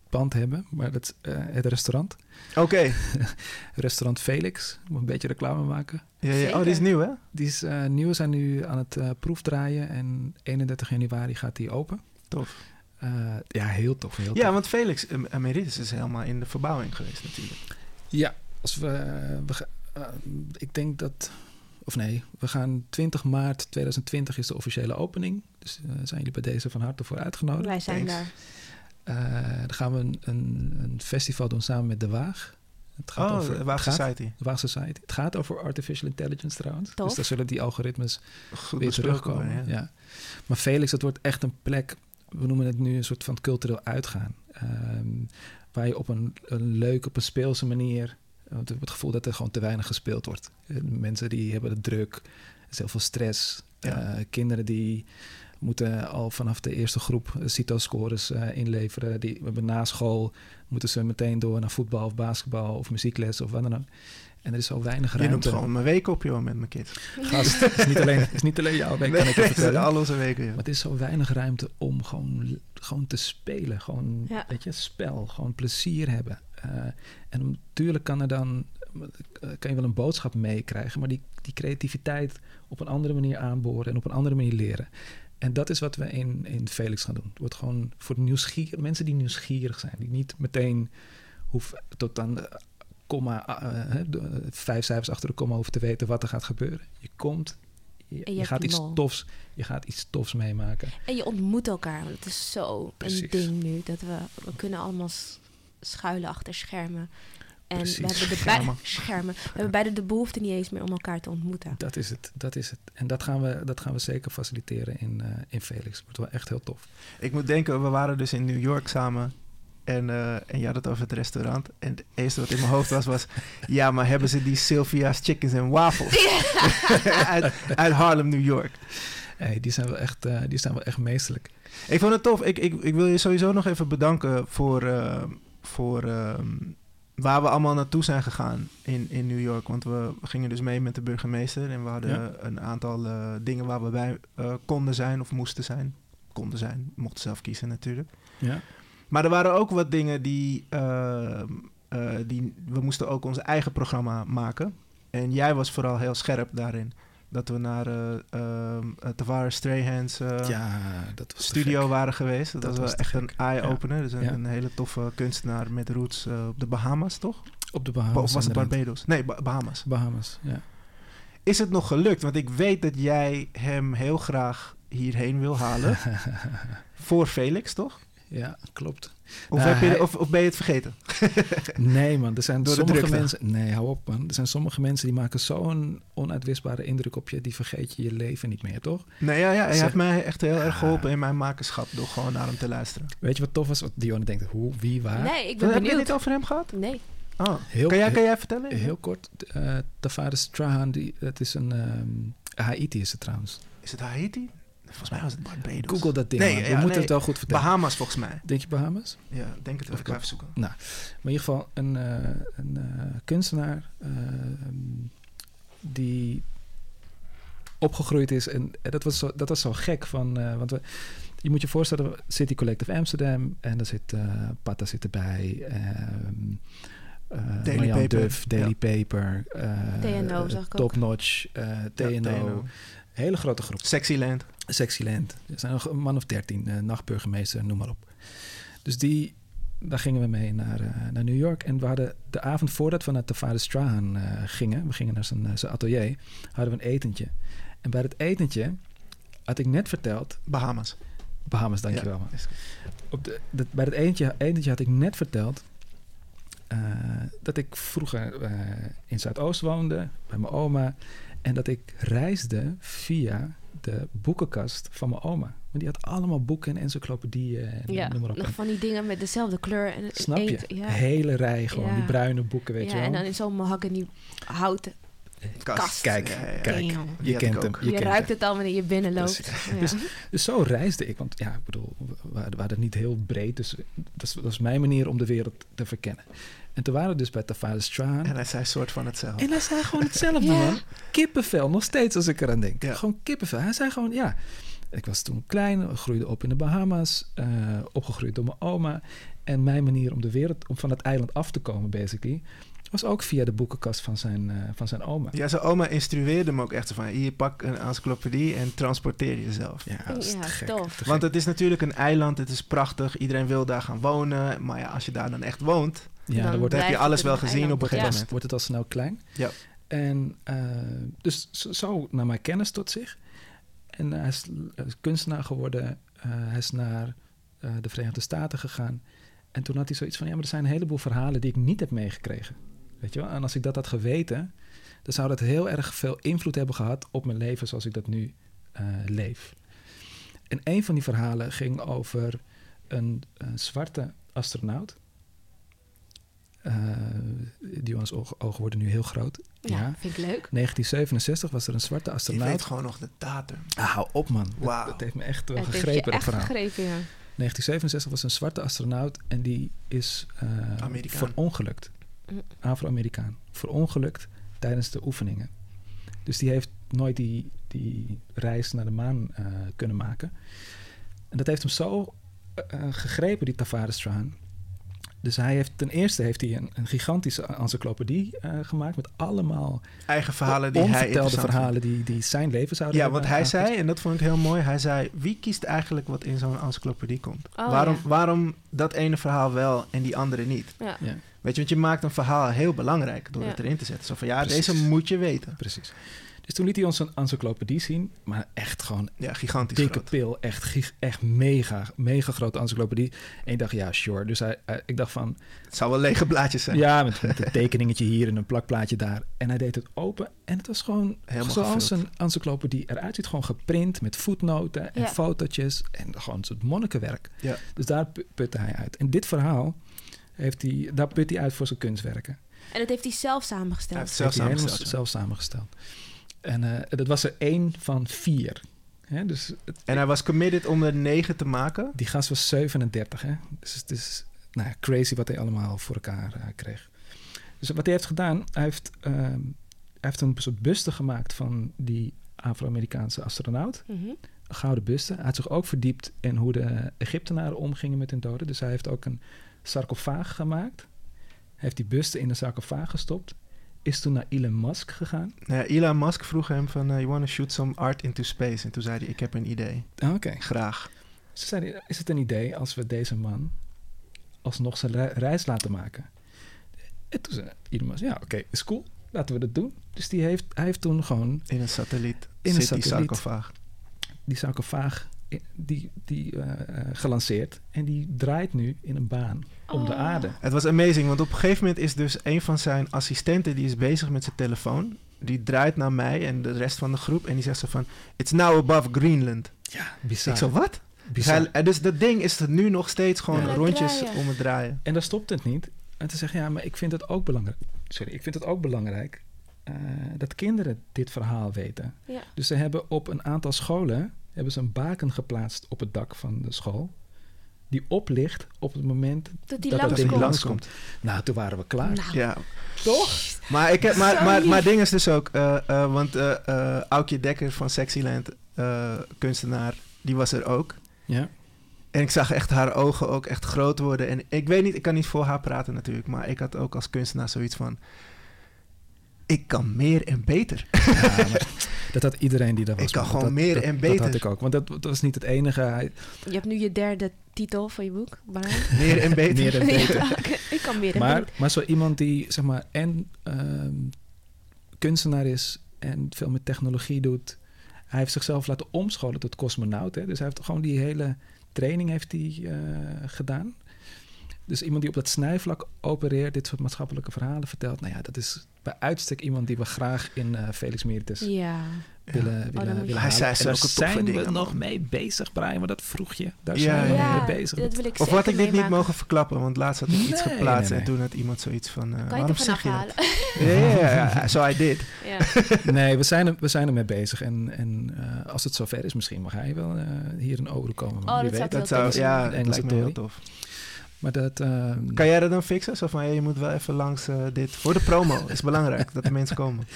pand hebben, maar dat is eh, het restaurant. Oké, Restaurant Felix, moet een beetje reclame maken. ja, ja. oh, die is nieuw hè? Die is eh, nieuw, we zijn nu aan het eh, proefdraaien en 31 januari gaat die open. Tof. Eh, ja, heel tof. Heel Ja, tof. want Felix em- Emeritus is helemaal in de verbouwing geweest natuurlijk. Ja, als we, we ik denk dat, of nee, we gaan 20 maart 2020 is de officiële opening. Dus zijn jullie bij deze van harte voor uitgenodigd. Wij zijn thanks. daar. Eh, dan gaan we een, een, een festival doen samen met De Waag. Het gaat Oh, over de Waag het gaat- Society. de Waag Society. Het gaat over artificial intelligence trouwens. Tof. Dus daar zullen die algoritmes Goed weer besproken terugkomen. worden, ja. Maar Felix, dat wordt echt een plek, we noemen het nu een soort van cultureel uitgaan. Ehm, waar je op een, een leuke, op een speelse manier, want ik heb het gevoel dat er gewoon te weinig gespeeld wordt. Eh, Mensen die hebben het druk, er is heel veel stress. Ja. Eh, kinderen die moeten al vanaf de eerste groep eh, CITO-scores eh, inleveren. Die hebben na school moeten ze meteen door naar voetbal of basketbal of muziekles of wat dan ook. En er is zo weinig Je noemt ruimte. gewoon mijn week op, joh, met mijn kids. Gast, het is niet alleen, is niet alleen jouw week, kan ik je het vertellen. al onze weken, joh. Maar het is zo weinig ruimte om gewoon, gewoon te spelen. Gewoon, Ja. weet je, spel. Gewoon plezier hebben. Eh, en natuurlijk kan er dan... kan je wel een boodschap meekrijgen... maar die, die creativiteit op een andere manier aanboren... en op een andere manier leren. En dat is wat we in, in Felix gaan doen. Het wordt gewoon voor nieuwsgierig, mensen die nieuwsgierig zijn. Die niet meteen hoeven tot aan de komma, eh, de- vijf cijfers achter de komma hoeven te weten wat er gaat gebeuren. Je komt, je, je gaat iets lol. tofs, je gaat iets tofs meemaken. En je ontmoet elkaar. Want het is zo Precies. een ding nu. Dat we, we kunnen allemaal schuilen achter schermen. En Precies. we hebben, de Schermen. schermen. we hebben beide de behoefte niet eens meer om elkaar te ontmoeten. Dat is het, dat is het. En dat gaan we, dat gaan we zeker faciliteren in, eh, in Felix. Wordt wel echt heel tof. Ik moet denken, we waren dus in New York samen. En, eh, en je had het over het restaurant. En het eerste wat in mijn hoofd was, was... Ja, maar hebben ze die Sylvia's Chickens en Waffles? uit, uit Harlem, New York. Hey, die, zijn wel echt, eh, die zijn wel echt meesterlijk. Ik vond het tof. Ik, ik, ik wil je sowieso nog even bedanken voor, eh, voor ehm, waar we allemaal naartoe zijn gegaan in, in New York. Want we gingen dus mee met de burgemeester. En we hadden Ja. een aantal eh, dingen waar we bij eh, konden zijn of moesten zijn. Konden zijn, mochten zelf kiezen natuurlijk. Ja. Maar er waren ook wat dingen die, eh, die... We moesten ook ons eigen programma maken. En jij was vooral heel scherp daarin. Dat we naar eh ehm, eh, Tavares Strayhands eh, studio waren geweest. Dat, Dat was echt gek. een eye-opener. Dus een, Ja. een hele toffe kunstenaar met roots op de Bahamas, toch? Op de Bahamas. of was het. Barbados? Nee, Ba- Bahamas. Bahamas, ja. Is het nog gelukt? Want ik weet dat jij hem heel graag hierheen wil halen. voor Felix, toch? ja, klopt. Of, heb je, hij- of, of ben je het vergeten? Nee man, er zijn Door sommige mensen... Nee, hou op man. Er zijn sommige mensen die maken zo'n onuitwisbare indruk op je... die vergeet je je leven niet meer, toch? Nee, ja, ja, hij Zeg- heeft mij echt heel erg geholpen in mijn makerschap. Door gewoon naar hem te luisteren. Weet je wat tof was? Wat Dionne denkt, hoe, wie, waar? Nee, ik ben Heb je dit over hem gehad? Nee. Oh. Heel- kan, jij, kan jij vertellen? Heel kort, uh, Tavares Strahan, die, het is een... ehm, Haiti is het trouwens. Is het Haiti? Volgens mij was het Barbados. Google dat ding, Nee, man. We ja, moeten nee. het wel goed vertellen. Bahamas volgens mij. Denk je Bahamas? Ja, denk het wel. Of Ik ga even zoeken. Maar in ieder geval een, eh, een eh, kunstenaar eh, die opgegroeid is. En eh, dat was zo, dat was zo gek van. eh, want we, je moet je voorstellen, City Collective Amsterdam en daar zit uh, Pata zit erbij. ehm uh, Daily Marjan Paper. Duff, Daily Ja. Paper, uh, TNO zag ik ook. Top Notch, uh, TNO. TNO. Hele grote groep. Sexyland. Sexyland. Er zijn nog een man of dertien, uh, nachtburgemeester, noem maar op. Dus die, daar gingen we mee naar, uh, naar New York. En we hadden de avond voordat we naar Tavares Strahan uh, gingen, we gingen naar zijn, uh, zijn atelier, hadden we een etentje. En bij het etentje had ik net verteld... Bahamas. Bahamas, dankjewel. Ja. Op de, de, bij het etentje, etentje had ik net verteld... Uh, dat ik vroeger eh, in Zuidoost woonde, bij mijn oma. En dat ik reisde via de boekenkast van mijn oma. Want die had allemaal boeken en encyclopedieën en Ja, noem maar op. nog van die dingen met dezelfde kleur. En Snap je? Ja, Hele rij, gewoon Ja. die bruine boeken, weet ja je wel. en dan in zo'n mahogany houten kast. Kijk, Ja, ja, ja. kijk. Die Je kent hem. Je, Je, kent ruikt hem. het al wanneer je binnenloopt. Ja. Dus- Dus zo reisde ik. Want ja, ik bedoel, we waren, niet heel breed. Dus dat is mijn manier om de wereld te verkennen. En toen waren we dus bij Tavares Straan. En hij zei soort van hetzelfde. En hij zei gewoon hetzelfde, Ja. man. Kippenvel, nog steeds als ik eraan denk. Ja. Gewoon kippenvel. Hij zei gewoon, ja. Ik was toen klein, groeide op in de Bahamas. eh, opgegroeid door mijn oma. En mijn manier om de wereld, om van het eiland af te komen, basically... was ook via de boekenkast van zijn, eh, van zijn oma. Ja, zijn oma instrueerde me ook echt van... hier, pak een encyclopedie en transporteer jezelf. Ja, dat is Ja, te gek. tof. te Want het is natuurlijk een eiland, het is prachtig. Iedereen wil daar gaan wonen. Maar ja, als je daar dan echt woont... ja, dan dan wordt Dan heb je alles wel gezien eiland. op een Ja. gegeven het, moment. wordt het al snel klein. Ja. En eh, dus zo, zo nam hij kennis tot zich. En hij is eh, kunstenaar geworden. Eh, hij is naar eh, de Verenigde Staten gegaan. En toen had hij zoiets van... ja, maar er zijn een heleboel verhalen die ik niet heb meegekregen. Weet je wel? En als ik dat had geweten... dan zou dat heel erg veel invloed hebben gehad... op mijn leven zoals ik dat nu eh, leef. En een van die verhalen ging over een, een zwarte astronaut... Eh, die jongens ogen, ogen worden nu heel groot. Ja, Ja. vind ik leuk. 1967 was er een zwarte Je astronaut. weet gewoon nog de datum. Ah, hou op, man. Dat- Wauw. Dat, heeft me echt wel Het heeft je gegrepen, dat echt gegrepen, ja. 1967 was een zwarte astronaut en die is uh, Amerikaan. verongelukt. Afro-Amerikaan. Verongelukt tijdens de oefeningen. Dus die heeft nooit die, die reis naar de maan uh, kunnen maken. En dat heeft hem zo uh, gegrepen, die Tavares Straan. Dus hij heeft ten eerste heeft hij een, een gigantische encyclopedie uh, gemaakt met allemaal eigen verhalen die hij onvertelde verhalen die, die zijn leven zouden Ja, wat hij zei, en dat vond ik heel mooi, hij zei: wie kiest eigenlijk wat in zo'n encyclopedie komt? Oh, waarom, ja. waarom dat ene verhaal wel en die andere niet? Ja. Ja. Weet je, want je maakt een verhaal heel belangrijk door Ja. het erin te zetten. Zo van ja, Precies. deze moet je weten. Precies. Dus toen liet hij ons een encyclopedie zien, maar echt gewoon Ja, gigantisch dikke groot. pil, echt, gig- echt mega, mega grote encyclopedie. En ik dacht, ja, sure. Dus hij, hij- ik dacht van, Het zou wel lege blaadjes zijn. ja, met, met een tekeningetje hier en een plakplaatje daar. En hij deed het open en het was gewoon Helemaal zoals gevuld. een encyclopedie eruit ziet. Gewoon geprint met voetnoten en Ja. fotootjes en gewoon een soort monnikenwerk. Ja. Dus daar pu- putte hij uit. En dit verhaal, heeft hij, daar put hij uit voor zijn kunstwerken. En dat heeft hij zelf Hij samengesteld. heeft zelf Heeft hij samengesteld. ja. zelf samengesteld. En eh, dat was er één van vier. Hè? Dus het- En hij was committed om er negen te maken. die gast was 37. Hè? Dus het is nou, ja, crazy wat hij allemaal voor elkaar eh, kreeg. Dus wat hij heeft gedaan, hij heeft, ehm, hij heeft een soort buste gemaakt van die Afro-Amerikaanse astronaut. Mhm. Een gouden buste. Hij had zich ook verdiept in hoe de Egyptenaren omgingen met hun doden. Dus hij heeft ook een sarcofaag gemaakt. Heeft die buste in een sarcofaag gestopt. Is toen naar Elon Musk gegaan. Ja, Elon Musk vroeg hem van, eh, you want to shoot some art into space? En toen zei hij, ik heb een idee. Ah, Oké. Graag. Ze zeiden, is het een idee als we deze man alsnog zijn re- reis laten maken? En toen zei Elon Musk, ja oké, is cool. Laten we dat doen. Dus die heeft, hij heeft toen gewoon In een satelliet. In een zit die satelliet. sarcofaag. die sarcofaag die, die, eh, eh, gelanceerd. En die draait nu in een baan om de Oh. aarde. Het was amazing, want op een gegeven moment is dus een van zijn assistenten... die is bezig met zijn telefoon. Die draait naar mij en de rest van de groep. En die zegt zo van, it's now above Greenland. Ja, bizar. Ik zo, wat? Dus, bizar. hij- dus dat ding is er nu nog steeds gewoon Ja. rondjes om het draaien. En daar stopt het niet. En te zeggen, ja, maar ik vind het ook belangrijk. Sorry, ik vind het ook belangrijk eh, dat kinderen dit verhaal weten. Ja. Dus ze hebben op een aantal scholen hebben ze een baken geplaatst op het dak van de school. Die oplicht op het moment Dat die dat ding die langskomt. Nou, toen waren we klaar. Nou, Ja, Toch? maar, ik heb, maar, maar, maar ding is dus ook... eh, eh, want eh eh, Aukje Dekker van Sexyland, eh, kunstenaar, die was er ook. Ja. En ik zag echt haar ogen ook echt groot worden. En ik weet niet, ik kan niet voor haar praten natuurlijk. Maar ik had ook als kunstenaar zoiets van... Ik kan meer en beter. ja dat had iedereen die daar was. Ik kan gewoon Dat- meer dat- en Dat had beter. ik ook. Want dat, dat was niet het enige. Je hebt nu je derde titel van je boek, Brian. Meer en beter. Meer en beter. Ja, ik kan meer en Maar, beter. maar zo iemand die zeg maar en ehm, kunstenaar is en veel met technologie doet. Hij heeft zichzelf laten omscholen tot cosmonaut. Hè? Dus hij heeft gewoon die hele training heeft hij, eh, gedaan. Dus iemand die op dat snijvlak opereert, dit soort maatschappelijke verhalen vertelt. Nou ja, dat is bij uitstek iemand die we graag in eh, Felix Meritus Ja. willen, moet je- willen Hij zei En zijn we dingen, nog man. mee bezig, Brian. Maar dat vroeg je. Daar Ja, zijn we ja, Ja, mee bezig. dat wil ik Of had ik dit niet mogen verklappen? Want laatst had ik iets geplaatst nee, en toen had iemand zoiets van... eh, Kan je waarom het zeg je dat? halen? Ja, ja, ja, ja, zo I did. Ja. Nee, we zijn, er, we zijn ermee bezig. En, en eh, als het zover is, misschien mag hij wel eh, hier in Oru komen. Oh, Wie dat zou weet. ik Dat heel ja, dat lijkt me heel tof. Maar dat... eh, Kan jij dat dan fixen? Zo van, hey, je moet wel even langs eh, dit. Voor de promo is belangrijk dat de mensen komen.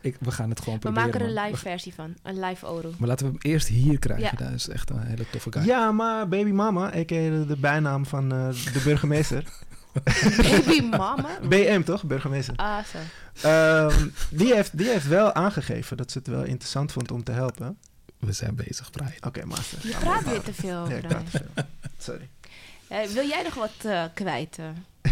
ik, we gaan het gewoon We proberen. maken er een man. live versie van. Een live Oro. Maar laten we hem eerst hier krijgen. Ja. Dat is echt een hele toffe guy. Ja, maar Baby Mama, a.k.a. de, de bijnaam van eh, de burgemeester. Baby mama? BM toch, burgemeester? Ah, zo. Ehm, die, heeft, die heeft wel aangegeven dat ze het wel interessant vond om te helpen. We zijn bezig, Brian. Oké, master. Je praat weer te veel. Ja, ik praat te veel. Sorry. Eh, wil jij nog wat eh, kwijt? eh?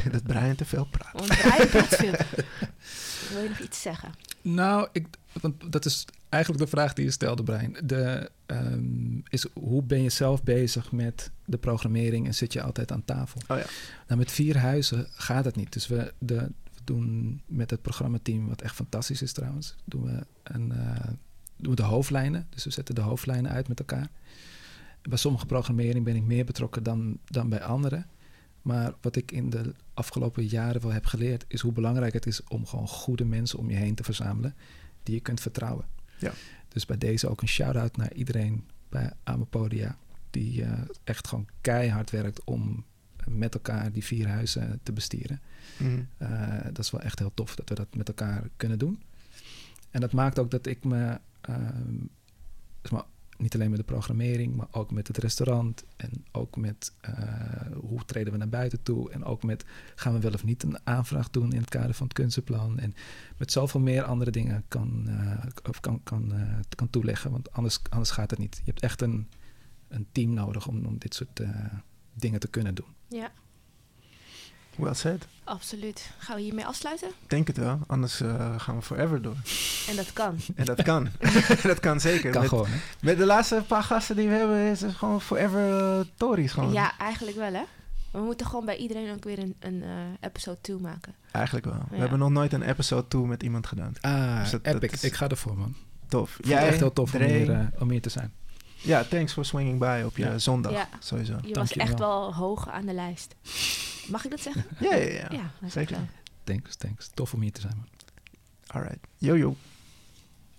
dat Brian te veel praat. Want Brian praat veel. Wil je nog iets zeggen? Nou, ik, want dat is eigenlijk de vraag die je stelde, Brian. De, ehm, is hoe ben je zelf bezig met de programmering en zit je altijd aan tafel? Oh ja. Nou, met vier huizen gaat het niet. Dus we, de, we doen met het programmateam, wat echt fantastisch is trouwens, doen we, een, doen we de hoofdlijnen. Dus we zetten de hoofdlijnen uit met elkaar. Bij sommige programmering ben ik meer betrokken dan, dan bij andere. Maar wat ik in de afgelopen jaren wel heb geleerd, is hoe belangrijk het is om gewoon goede mensen om je heen te verzamelen die je kunt vertrouwen. Ja. Dus bij deze ook een shout-out naar iedereen bij Amopodia, die eh, echt gewoon keihard werkt om met elkaar die vier huizen te bestieren. Mhm. Eh, dat is wel echt heel tof dat we dat met elkaar kunnen doen. En dat maakt ook dat ik me, zeg maar, niet alleen met de programmering, maar ook met het restaurant en ook met eh, hoe treden we naar buiten toe en ook met gaan we wel of niet een aanvraag doen in het kader van het kunstenplan en met zoveel meer andere dingen kan, eh, of kan, kan, eh, kan toeleggen, want anders, anders gaat het niet. Je hebt echt een, een team nodig om, om dit soort dingen te kunnen doen. Ja, Well said. absoluut. Gaan we hiermee afsluiten? Ik Denk het wel, anders eh, gaan we forever door. En dat kan. En dat kan. dat kan zeker. Kan met, gewoon, hè? met de laatste paar gasten die we hebben, is het gewoon forever uh, Tories gewoon. Ja, eigenlijk wel hè. We moeten gewoon bij iedereen ook weer een, een eh, episode 2 maken. Eigenlijk wel. We Ja. hebben nog nooit een episode 2 met iemand gedaan. Ah, Dus dat- dat epic. is- Ik ga ervoor, man. Tof. Vond het echt heel tof om hier, om hier te zijn. Ja, thanks for swinging by op je Ja. zondag. Ja. Sowieso. Je was echt wel hoog aan de lijst. Mag ik dat zeggen? Ja, ja, ja. Ja, zeker. Thanks, thanks. Tof om hier te zijn, man. Alright. Yo, yo.